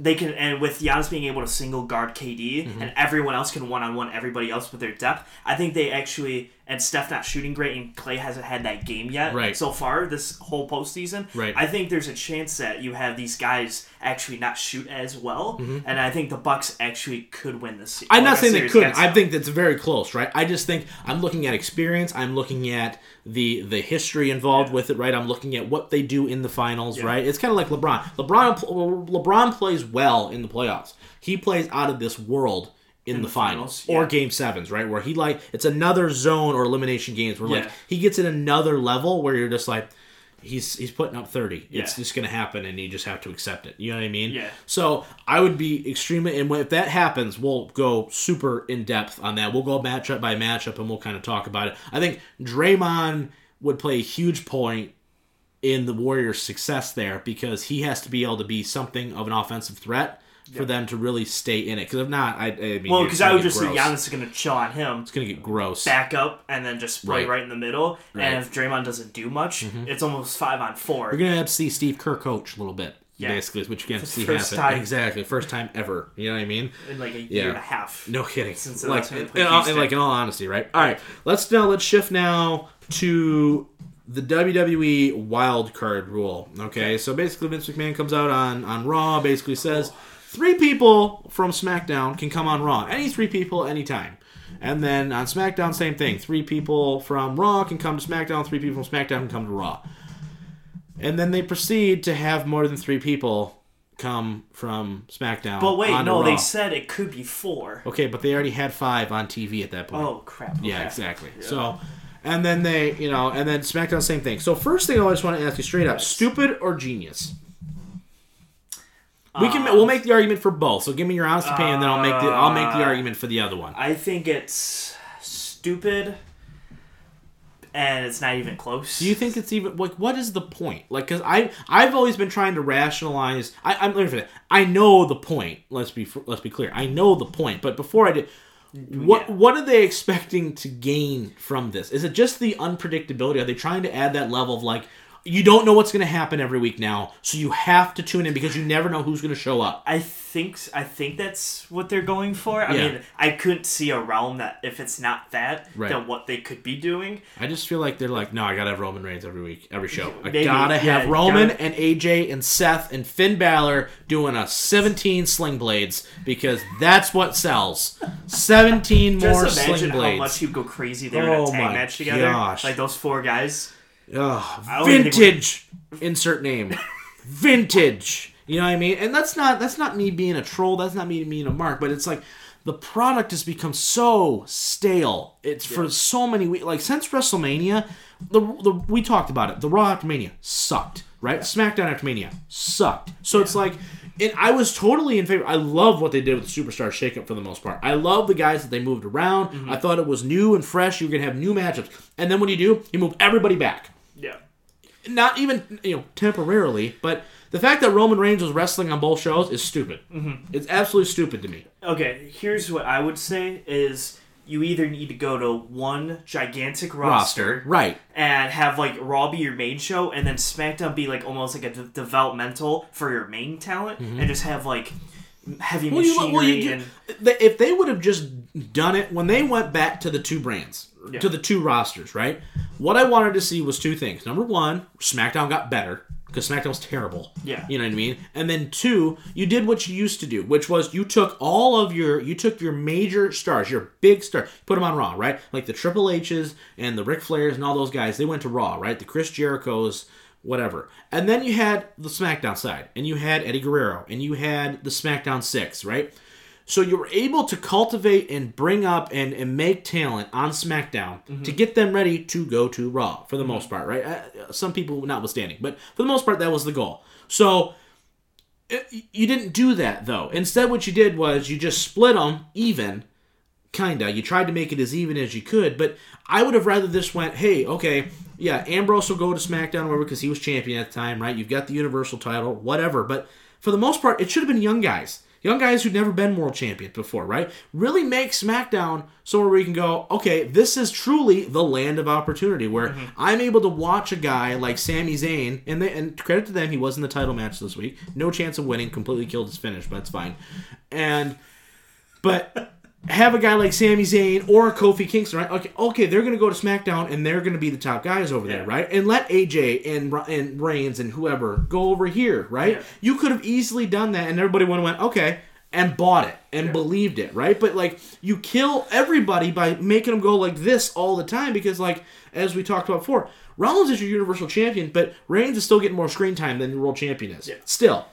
they can and with Giannis being able to single guard KD Mm-hmm. and everyone else can one on one everybody else with their depth. I think they actually and Steph not shooting great and Klay hasn't had that game yet Right. so far this whole postseason. Right. I think there's a chance that you have these guys actually not shoot as well, and I think the Bucks actually could win this. Mm-hmm. I'm not saying they couldn't. I think that's very close, right? I just think I'm looking at experience. I'm looking at the the history involved with it, right? I'm looking at what they do in the finals, Yeah. right? It's kind of like LeBron. LeBron LeBron plays well in the playoffs. He plays out of this world in, the, the finals, finals, or yeah. game sevens, right? Where he like it's another zone or elimination games where like he gets at another level where you're just like he's he's putting up 30 it's just gonna happen and you just have to accept it you know what i mean Yeah. so I would be extremely, and if that happens, we'll go super in depth on that. We'll go matchup by matchup, and we'll kind of talk about it. I think Draymond would play a huge point in the Warriors' success there because he has to be able to be something of an offensive threat for them to really stay in it. Because if not, I, I mean, Well, because I would just say gross. Giannis is going to chill on him, It's gonna get gross. back up, and then just play Right. right, in the middle. Right. Mm-hmm. And if Draymond doesn't do much, it's almost five on 4 We're gonna have to see Steve Kerr coach a little bit. Yeah. Basically, is what you get to see first happen. time. Exactly, first time ever. You know what I mean? in like a Yeah. year and a half. No kidding. Since like, last time they in, played all, Houston. like in all honesty, right? All right. Let's now let's shift now to the WWE wild card rule. Okay, so basically Vince McMahon comes out on on Raw, basically says three people from SmackDown can come on Raw, any three people, anytime. And then on SmackDown, same thing. Three people from Raw can come to SmackDown. Three people from SmackDown can come to Raw. And then they proceed to have more than three people come from SmackDown. But wait, no, Raw. they said it could be four. Okay, but they already had five on TV at that point. Oh crap! yeah, okay. exactly. So, and then they, you know, and then SmackDown, same thing. So, first thing I just want to ask you straight up: stupid or genius? We can, Um, we'll make the argument for both. So, give me your honest opinion, then I'll make the, I'll make the Uh, argument for the other one. I think it's stupid, and it's not even close. Do you think it's even like what is the point? Like, because I I've always been trying to rationalize. I, I'm let me finish. I know the point. Let's be let's be clear. I know the point. But before I did, what Yeah. what are they expecting to gain from this? Is it just the unpredictability? Are they trying to add that level of like you don't know what's going to happen every week now, so you have to tune in because you never know who's going to show up. I think I think that's what they're going for. I Yeah. mean, I couldn't see a realm that if it's not that, Right. then what they could be doing. I just feel like they're like, no, I gotta have Roman Reigns every week, every show. I Maybe, gotta yeah, have Roman gotta- and AJ and Seth and Finn Balor doing a 17 sling blades because that's what sells. 17 more Just sling imagine how much you go crazy there were in Oh a tag my match together. gosh. Like those four guys. Ugh, I don't even think vintage. Insert name. vintage. You know what I mean? And that's not that's not me being a troll. That's not me being a mark. But it's like the product has become so stale. It's for so many weeks. Like since WrestleMania, the, the we talked about it. The Raw after Mania sucked. Right? SmackDown after Mania sucked. So it's like. And I was totally in favor. I love what they did with the Superstar Shakeup for the most part. I love the guys that they moved around. Mm-hmm. I thought it was new and fresh. You were gonna have new matchups. And then what do you do? You move everybody back Yeah. Not even you know temporarily, but The fact that Roman Reigns was wrestling on both shows is stupid. Mm-hmm. It's absolutely stupid to me. Okay, here's what I would say is you either need to go to one gigantic roster, Roster, right? and have like Raw be your main show, and then SmackDown be like almost like a de- developmental for your main talent, and just have like heavy Mm-hmm. Well, you, machinery well, you and if they would have just done it when they went back to the two brands, Yeah. to the two rosters, right? What I wanted to see was two things. Number one, SmackDown got better because SmackDown was terrible. Yeah. you know what I mean. And then two, you did what you used to do, which was you took all of your you took your major stars, your big star, put them on Raw, right? Like the Triple H's and the Ric Flairs and all those guys, they went to Raw, right? The Chris Jericho's whatever. And then you had the SmackDown side, and you had Eddie Guerrero, and you had the SmackDown Six, right? So you were able to cultivate and bring up and, and make talent on SmackDown mm-hmm. to get them ready to go to Raw for the most part, right? Uh, uh some people notwithstanding, but for the most part, that was the goal. So uh, it, you didn't do that though. Instead, what you did was you just split them even, kinda. You tried to make it as even as you could, but I would have rather this went, hey, okay, yeah, Ambrose will go to SmackDown, whatever, because he was champion at the time, right? You've got the Universal title, whatever. But for the most part, it should have been young guys. Young guys who've never been world champions before, right? Really make SmackDown somewhere where you can go, okay, this is truly the land of opportunity where mm-hmm. I'm able to watch a guy like Sami Zayn, and they, and credit to them, he was in the title match this week. No chance of winning, completely killed his finish, but it's fine. And but have a guy like Sami Zayn or Kofi Kingston, right? Okay, okay, they're gonna go to SmackDown and they're gonna be the top guys over there, right? And let AJ and and Reigns and whoever go over here, right? Yeah. You could have easily done that, and everybody would have went okay and bought it and believed it, right? But like you kill everybody by making them go like this all the time because, like as we talked about before, Rollins is your Universal Champion, but Reigns is still getting more screen time than your World Champion is. Still,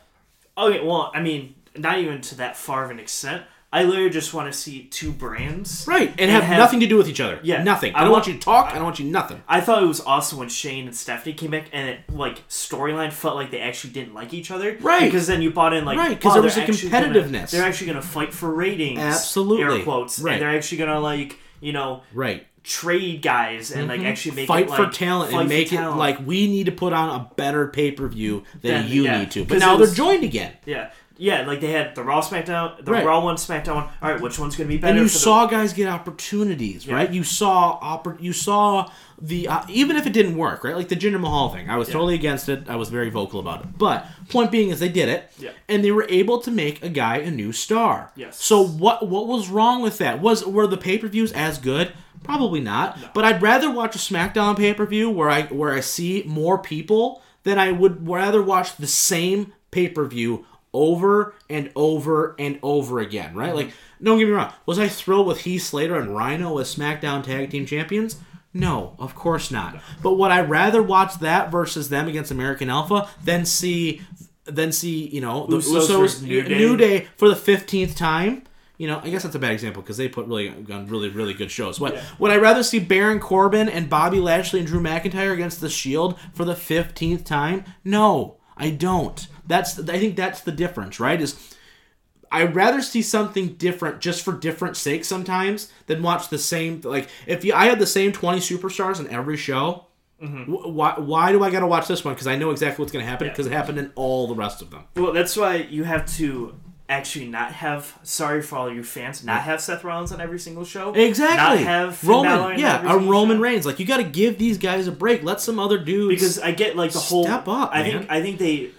Okay, well, I mean, not even to that far of an extent. I literally just want to see two brands. right? And, have, nothing to do with each other. Yeah. nothing. I, I don't want, want- you to talk. I don't want you nothing. I thought it was awesome when Shane and Stephanie came back, and it like storyline felt like they actually didn't like each other. Right. Because then you bought in like Right, 'cause oh, there was a actually gonna- competitiveness. they're actually gonna fight for ratings. Absolutely. Air quotes. Right. And they're actually gonna like you know Right. trade guys and like mm-hmm. actually make fight it, for talent and make it talent. like we need to put on a better pay per view than you yeah. need to. But now was- they're joined again. yeah. Yeah, like they had the Raw SmackDown, the Right. Raw one, SmackDown one. All right, which one's gonna be better? And you for the- saw guys get opportunities, right? You saw oppor- you saw the uh, even if it didn't work, right? Like the Jinder Mahal thing, I was totally against it. I was very vocal about it. But point being is they did it, Yeah. and they were able to make a guy a new star. Yes. So what what was wrong with that? Was were the pay per views as good? Probably not. But I'd rather watch a SmackDown pay per view where I where I see more people than I would rather watch the same pay per view over and over and over again, right? Mm-hmm. Like, don't get me wrong. Was I thrilled with Heath Slater and Rhino as SmackDown Tag Team Champions? No, of course not. But would I rather watch that versus them against American Alpha than see than see you know the Usos Usos, New New, Day. Day. for the fifteenth time? You know, I guess that's a bad example because they put really on really really good shows. What would I rather see Baron Corbin and Bobby Lashley and Drew McIntyre against the Shield for the fifteenth time? No, I don't. That's I think that's the difference, right? Is I'd rather see something different just for different sake sometimes than watch the same. Like if you, I had the same twenty superstars in every show. Mm-hmm. wh- Why, why do I got to watch this one? Because I know exactly what's going to happen because it happened in all the rest of them. Well, that's why you have to actually not have. Sorry for all you fans, not have Seth Rollins on every single show. Exactly. Not have Finn Roman. Yeah, a Roman show. Reigns. Like you got to give these guys a break. Let some other dudes. because I get like the whole. Step up, I man. think I think they.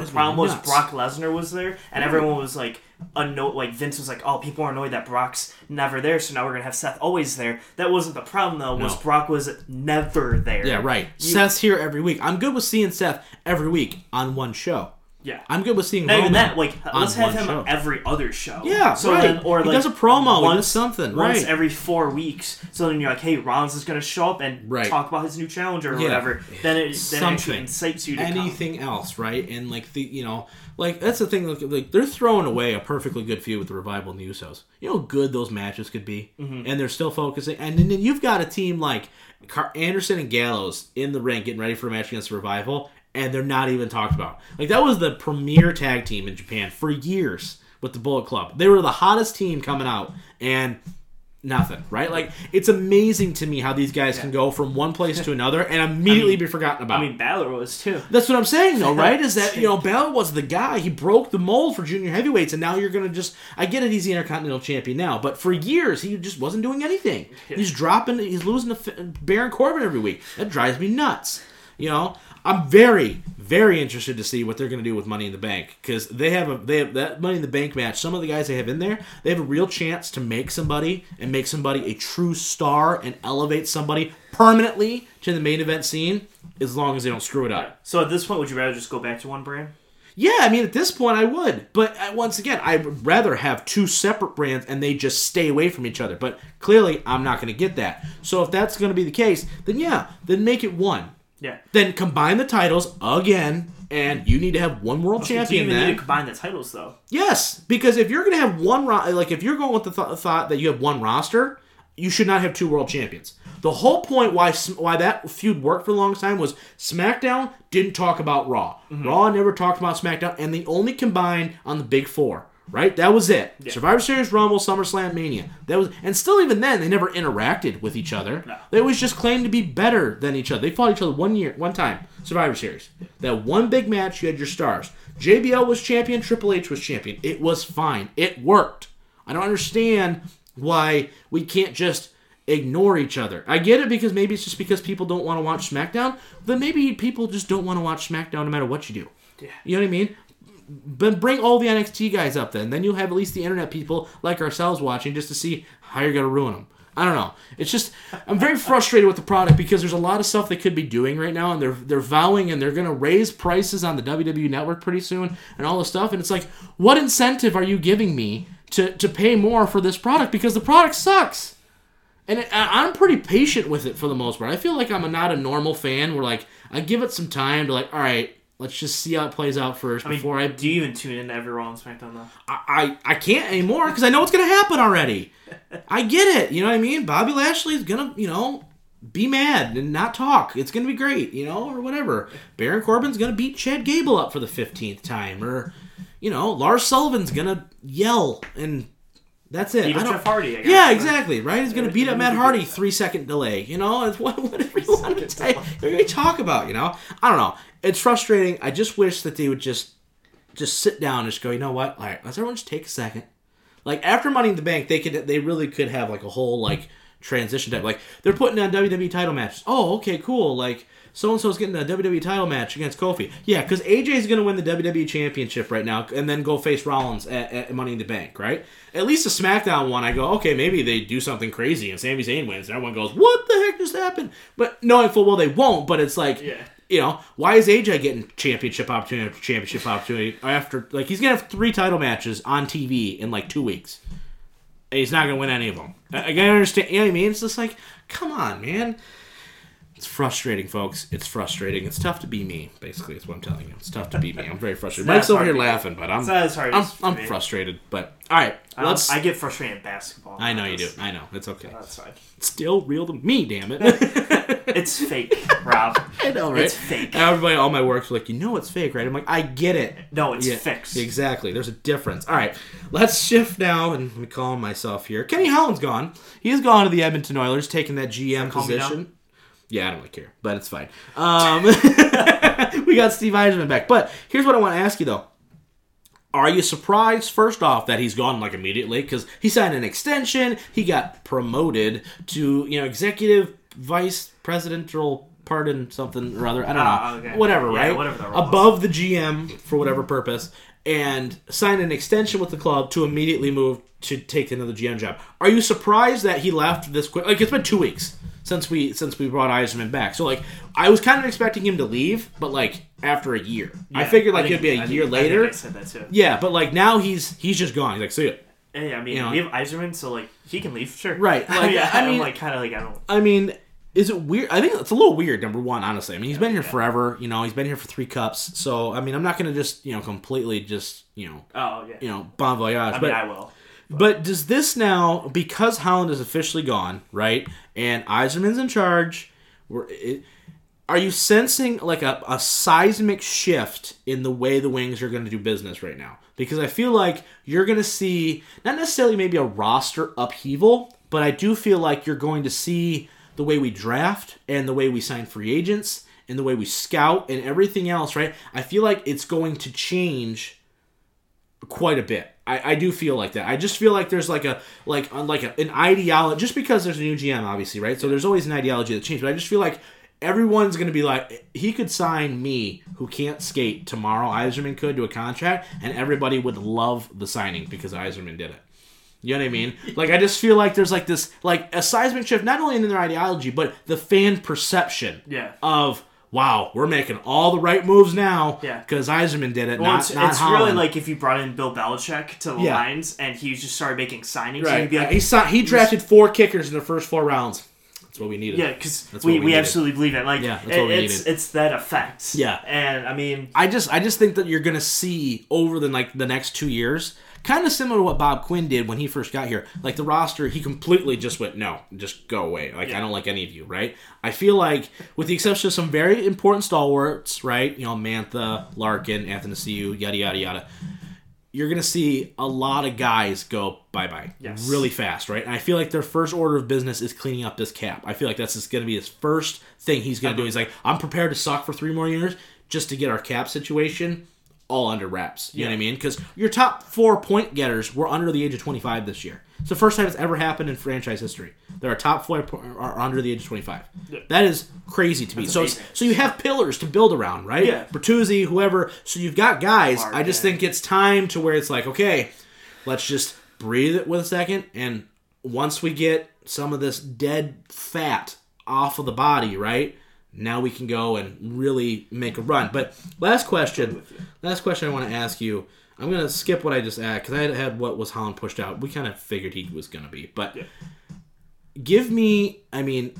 The problem was nuts. Brock Lesnar was there, and everyone was like, anno- like Vince was like, "Oh, people are annoyed that Brock's never there, so now we're gonna have Seth always there." That wasn't the problem though. Was Brock was never there? yeah, right. You- Seth's here every week. I'm good with seeing Seth every week on one show. Yeah. I'm good with seeing Not Roman even that, like let's have him show. every other show. Yeah, so right. then or He like does a promo, he once, does something, once right. every four weeks. So then you're like, hey, Rollins is gonna show up and Right. talk about his new challenger or Yeah. whatever. Then it then it actually Something. incites you to come. anything else, right? And like the you know, like that's the thing. Like, like they're throwing away a perfectly good feud with the revival and the Usos. You know how good those matches could be, Mm-hmm. and they're still focusing. And then you've got a team like Car- Anderson and Gallows in the ring getting ready for a match against the revival, and they're not even talked about. Like that was the premier tag team in Japan for years with the Bullet Club. They were the hottest team coming out, and nothing, right? Like it's amazing to me how these guys can go from one place to another and immediately be forgotten about. I mean, Balor was too. That's what I'm saying, though, right? Is that you know Balor was the guy. He broke the mold for junior heavyweights, and now you're gonna just. I get it. He's the Intercontinental Champion now, but for years he just wasn't doing anything. He's dropping. He's losing to Baron Corbin every week. That drives me nuts. You know, I'm very, very interested to see what they're going to do with Money in the Bank because they have a they have that Money in the Bank match. Some of the guys they have in there, they have a real chance to make somebody and make somebody a true star and elevate somebody permanently to the main event scene as long as they don't screw it up. So at this point, would you rather just go back to one brand? Yeah, I mean, at this point, I would. But uh, once again, I'd rather have two separate brands and they just stay away from each other. But clearly, I'm not going to get that. So if that's going to be the case, then yeah, then make it one. Yeah. Then combine the titles again, and you need to have one world Do you champion even need to combine the titles though? Yes, because if you're going to have one, ro- like if you're going with the th- thought that you have one roster, you should not have two world champions. The whole point why why that feud worked for a long time was SmackDown didn't talk about Raw. Mm-hmm. Raw never talked about SmackDown, and they only combined on the Big Four. Right, that was it. Survivor Series, Rumble, SummerSlam, Mania. That was, and still even then, they never interacted with each other. No. They always just claimed to be better than each other. They fought each other one year, one time, Survivor Series. That one big match, you had your stars. JBL was champion, Triple H was champion. It was fine. It worked. I don't understand why we can't just ignore each other. I get it because maybe it's just because people don't want to watch SmackDown. Then maybe people just don't want to watch SmackDown no matter what you do. Yeah. You know what I mean? But bring all the NXT guys up then. Then you'll have at least the internet people like ourselves watching just to see how you're to ruin them. I don't know. It's just I'm very frustrated with the product because there's a lot of stuff they could be doing right now, and they're they're vowing and they're to raise prices on the WWE Network pretty soon and all this stuff. And it's like, what incentive are you giving me to to pay more for this product because the product sucks? And it, I'm pretty patient with it for the most part. I feel like I'm a, not a normal fan where like I give it some time to like, all right, let's just see how it plays out first I mean, before I do you even tune in to every Raw and SmackDown though? I, I I can't anymore because I know what's gonna happen already. I get it. You know what I mean? Bobby Lashley's gonna, you know, be mad and not talk. It's gonna be great, you know, or whatever. Baron Corbin's gonna beat Chad Gable up for the fifteenth time, or you know, Lars Sullivan's gonna yell and that's it. I don't- Jeff Hardy. I guess. yeah, exactly. Right? He's gonna beat up Matt Hardy, three second delay. You know, it's what, whatever you want to say. What talk about? You know, I don't know. It's frustrating. I just wish that they would just just sit down and just go. You know what? All right, let's everyone just take a second. Like after Money in the Bank, they could they really could have like a whole like transition type. Like they're putting on WWE title matches. Oh, okay, cool. Like so and so's getting a WWE title match against Kofi. Yeah, because AJ's gonna win the WWE Championship right now, and then go face Rollins at, at Money in the Bank. Right? At least the SmackDown one, I go, okay, maybe they do something crazy and Sami Zayn wins, and everyone goes, what the heck just happened? But knowing full well they won't. But it's like. Yeah. You know, why is AJ getting championship opportunity after championship opportunity after like he's gonna have three title matches on TV in like two weeks? He's not gonna win any of them. I, I understand. You know what I mean? It's just like, come on, man. It's frustrating, folks. It's frustrating. It's tough to be me. Basically, is what I'm telling you. It's tough to be me. I'm very frustrated. Mike's over here laughing, but I'm It's not as hard I'm, I'm frustrated. But all right, Um, let's. I get frustrated in basketball. I know you do. I know it's okay. That's fine. It's still real to me. Damn it. It's fake, Rob. I know, right? It's fake. Everybody, all my work's like, you know, it's fake, right? I'm like, I get it. No, it's Yeah, fixed. Exactly. There's a difference. All right, let's shift now, and let me calm myself here. Kenny Holland's gone. He's gone to the Edmonton Oilers, taking that GM position. Yeah, I don't really care, but it's fine. Um, we got Steve Yzerman back, but here's what I want to ask you though. Are you surprised, first off, that he's gone like immediately? Because he signed an extension, he got promoted to you know executive vice presidential pardon something or other. I don't Ah, know, okay. whatever, Yeah, right? whatever the. Above the GM for whatever purpose, and signed an extension with the club to immediately move to take another GM job. Are you surprised that he left this quick? Like it's been two weeks since we since we brought Yzerman back. So like I was kind of expecting him to leave, but like after a year, I figured like think- it'd be a I year think- I later. I said that too. Yeah, but like now he's he's just gone. He's like, see ya. Yeah, I mean, You know. we have Yzerman, so like he can leave, sure. Right, like, yeah, I I mean- mean, like kind of like I don't. I mean, is it weird? I think it's a little weird. Number one, honestly. I mean, he's been here forever. You know, he's been here for three cups. So I mean, I'm not gonna just you know completely just you know Oh yeah. you know bon voyage. I but mean, I will. But does this now, because Holland is officially gone, right? And Yzerman's in charge. It, are you sensing like a, a seismic shift in the way the Wings are going to do business right now? Because I feel like you're going to see not necessarily maybe a roster upheaval, but I do feel like you're going to see the way we draft and the way we sign free agents and the way we scout and everything else, right? I feel like it's going to change quite a bit. I, I do feel like that. I just feel like there's like a like like a, an ideology just because there's a new GM, obviously, right? So there's always an ideology that changes. But I just feel like everyone's going to be like, he could sign me, who can't skate tomorrow. Yzerman could to a contract, and everybody would love the signing because Yzerman did it. You know what I mean? Like I just feel like there's like this like a seismic shift, not only in their ideology, but the fan perception Yeah. of wow, we're making all the right moves now. Yeah. Because Yzerman did it, Well, not, it's, not it's really like if you brought in Bill Belichick to the Yeah. Lions and he just started making signings, right. be like, he saw, he drafted four kickers in the first four rounds. That's what we needed. yeah, because we, we, we absolutely believe it. Like, Yeah, that's what we it's needed. it's that effect. Yeah. and I mean, I just I just think that you're gonna see over the like the next two years, kind of similar to what Bob Quinn did when he first got here. Like the roster, he completely just went no, just go away. Like I don't like any of you, right? I feel like with the exception of some very important stalwarts, right? You know, Mantha, Larkin, Athanasiou, yada yada yada. You're gonna see a lot of guys go bye bye Yes. really fast, right? And I feel like their first order of business is cleaning up this cap. I feel like that's just gonna be his first thing he's gonna do. He's like, I'm prepared to suck for three more years just to get our cap situation all under wraps. You know what I mean? Because your top four point getters were under the age of 25 this year. It's the first time it's ever happened in franchise history. There are top four are under the age of 25. That is crazy to me. So, it's- so you have pillars to build around, right? Yeah. Bertuzzi, whoever. So you've got guys. I just think it's time to where it's like, okay, let's just breathe it with a second, and once we get some of this dead fat off of the body, right? Now we can go and really make a run. But last question, last question I want to ask you. I'm gonna skip what I just asked because I had, what was Holland pushed out. We kind of figured he was gonna be, but give me. I mean,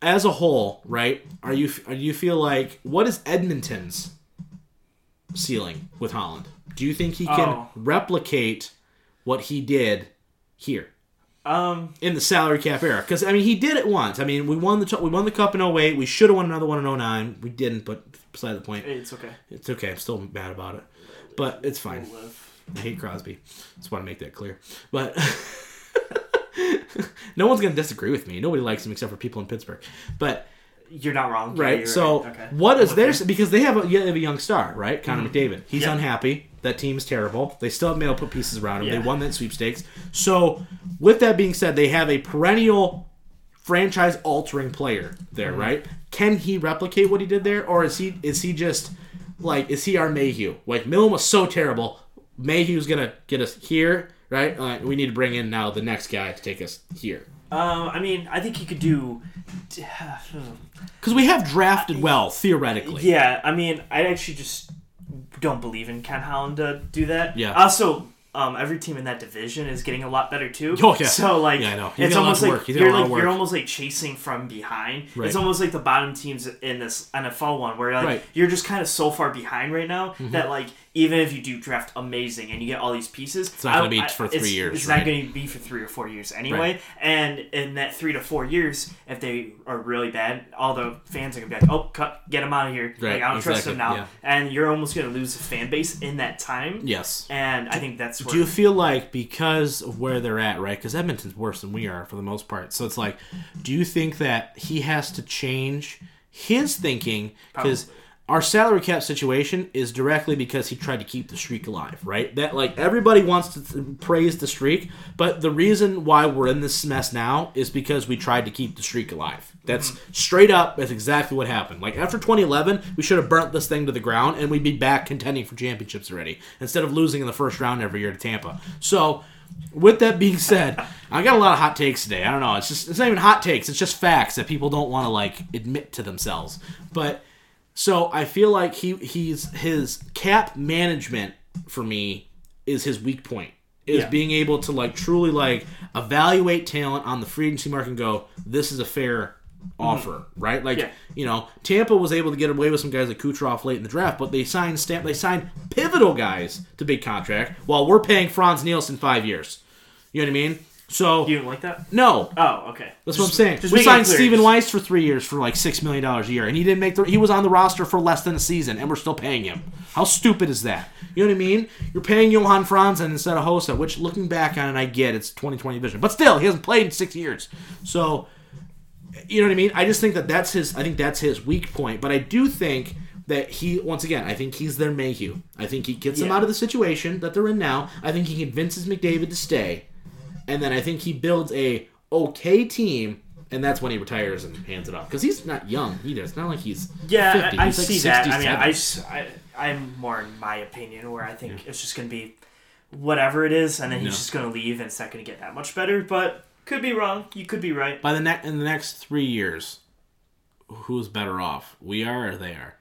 as a whole, right? Are you are you feel like what is Edmonton's ceiling with Holland? Do you think he can Oh. replicate what he did here um, in the salary cap era? Because I mean, he did it once. I mean, we won the we won the cup in 08. We should have won another one in 09. We didn't, but beside the point. it's okay. It's okay. I'm still mad about it, but it's fine. I hate Crosby. Just want to make that clear. But no one's gonna disagree with me. Nobody likes him except for people in Pittsburgh. But You're not wrong. Right, you're so right. okay. what is Okay. theirs? Because they have a, yeah, they have a young star, right? Connor McDavid. He's Yeah. unhappy. That team's terrible. They still haven't been able to put pieces around him. They won that sweepstakes. So with that being said, they have a perennial franchise altering player there, Mm-hmm. right? Can he replicate what he did there, or is he is he just like is he our Mayhew? Like Millen was so terrible. Mayhew's gonna get us here, right? Uh, we need to bring in now the next guy to take us here Um, I mean, I think he could do. because we have drafted well theoretically. Yeah, I mean, I actually just don't believe in Ken Holland to do that. Yeah. Also, um, every team in that division is getting a lot better too. Oh, yeah. So like, Yeah, I know. He's it's almost like work. He's got a you're like work. you're almost like chasing from behind. Right. It's almost like the bottom teams in this NFL one where like Right. Mm-hmm. you're just kind of so far behind right now that like even if you do draft amazing and you get all these pieces, it's not gonna be for three it's, years, It's right? not going to be for three or four years anyway. Right. And in that three to four years, if they are really bad, all the fans are gonna be like, "Oh, cut, get them out of here! Right, Like, I don't trust them now." yeah. And you're almost gonna lose the fan base in that time. Yes. And I think that's where Do you feel like because of where they're at, right? Because Edmonton's worse than we are for the most part. So it's like, do you think that he has to change his thinking? Because our salary cap situation is directly because he tried to keep the streak alive, right? That like everybody wants to th- praise the streak, but the reason why we're in this mess now is because we tried to keep the streak alive. That's mm-hmm. straight up. That's exactly what happened. Like after 2011, we should have burnt this thing to the ground, and we'd be back contending for championships already instead of losing in the first round every year to Tampa. So, with that being said, I got a lot of hot takes today. I don't know. It's just it's not even hot takes. It's just facts that people don't want to like admit to themselves. But so I feel like he he's his cap management for me is his weak point. Is Yeah. being able to like truly like evaluate talent on the free agency market and go, this is a fair mm-hmm. offer, right? Like Yeah. you know, Tampa was able to get away with some guys like Kucherov late in the draft, but they signed stamp they signed pivotal guys to big contract while we're paying Frans Nielsen five years. You know what I mean? So You didn't like that? no, Oh, okay. that's what I'm saying. We signed Stephen Weiss for three years for like six million dollars a year, and he didn't make the. He was on the roster for less than a season, and we're still paying him. How stupid is that? You know what I mean? You're paying Johan Franzen instead of Hossa, which looking back on it, I get it's 2020 vision, but still, he hasn't played in six years. So, you know what I mean? I just think that that's his. I think that's his weak point. But I do think that he, once again, I think he's their Mayhew. I think he gets them out of the situation that they're in now. I think he convinces McDavid to stay, and then I think he builds a okay team. And that's when he retires and hands it off because he's not young either. It's not like he's Yeah, 50. I, I He's like see that. I mean, 67. I, just- I, I'm more in my opinion where I think it's just going to be whatever it is, and then he's No. just going to leave, and it's not going to get that much better. But could be wrong. You could be right. by the ne- in the next three years, who's better off? We are or they are?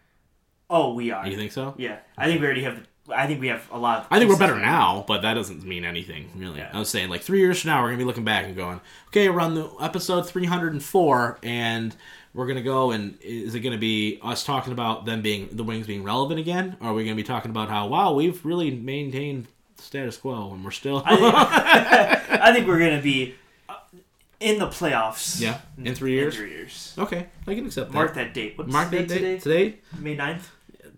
Oh, we are. You think so? Yeah, I think we already have. I think we have a lot. Of I think we're better now, but that doesn't mean anything really. Yeah. I was saying like three years from now, we're gonna be looking back and going, okay, we're on the episode three hundred and four, and we're gonna go and is it gonna be us talking about them being the wings being relevant again, or are we gonna be talking about how wow we've really maintained status quo and we're still I think, I think we're going to be uh, in the playoffs. yeah in three years. In three years. Okay, I can accept. Mark that date. What's Mark that date date today? today. May 9th?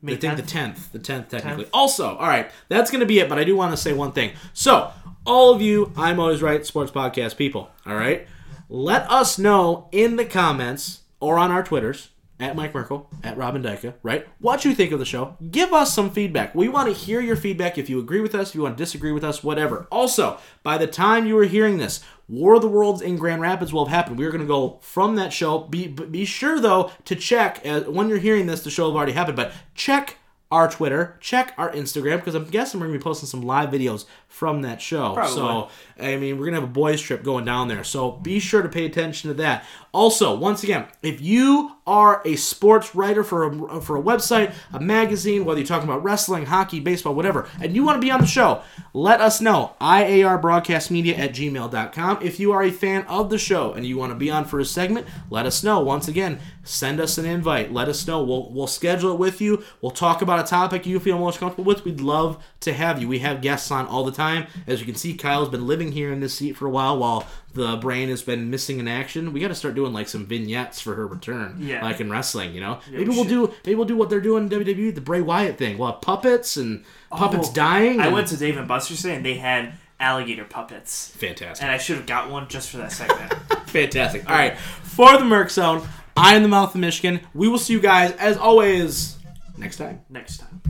I May think the 10th? tenth, the tenth technically. 10th. Also, all right, that's gonna be it. But I do want to say one thing. So, all of you, I'm always right, sports podcast people. All right, let us know in the comments or on our twitters at Mike Merkel at Robin Dyka. Right, what you think of the show? Give us some feedback. We want to hear your feedback. If you agree with us, if you want to disagree with us, whatever. Also, by the time you are hearing this, War of the Worlds in Grand Rapids will have happened. We're going to go from that show. Be be sure though to check uh, when you're hearing this. The show will have already happened, but check our Twitter, check our Instagram because I'm guessing we're gonna be posting some live videos from that show. Probably. So I mean, we're gonna have a boys trip going down there. So be sure to pay attention to that. Also, once again, if you are a sports writer for a, for a website, a magazine, whether you're talking about wrestling, hockey, baseball, whatever, and you want to be on the show, let us know. IAR broadcast media at gmail.com. If you are a fan of the show and you want to be on for a segment, let us know. Once again, send us an invite. Let us know. We'll, we'll schedule it with you. We'll talk about a topic you feel most comfortable with. We'd love to have you. We have guests on all the time. As you can see, Kyle's been living here in this seat for a while while the brain has been missing in action. We got to start doing like some vignettes for her return, Yeah. like in wrestling. You know, Yeah, maybe we we'll should. do maybe we'll do what they're doing in WWE, the Bray Wyatt thing. We'll have puppets and puppets Oh, dying. I and- went to Dave and Buster's today, and they had alligator puppets. fantastic. And I should have got one just for that segment. Fantastic. All right. For the Merc Zone, I am the Mouth of Michigan. We will see you guys, as always, next time. Next time.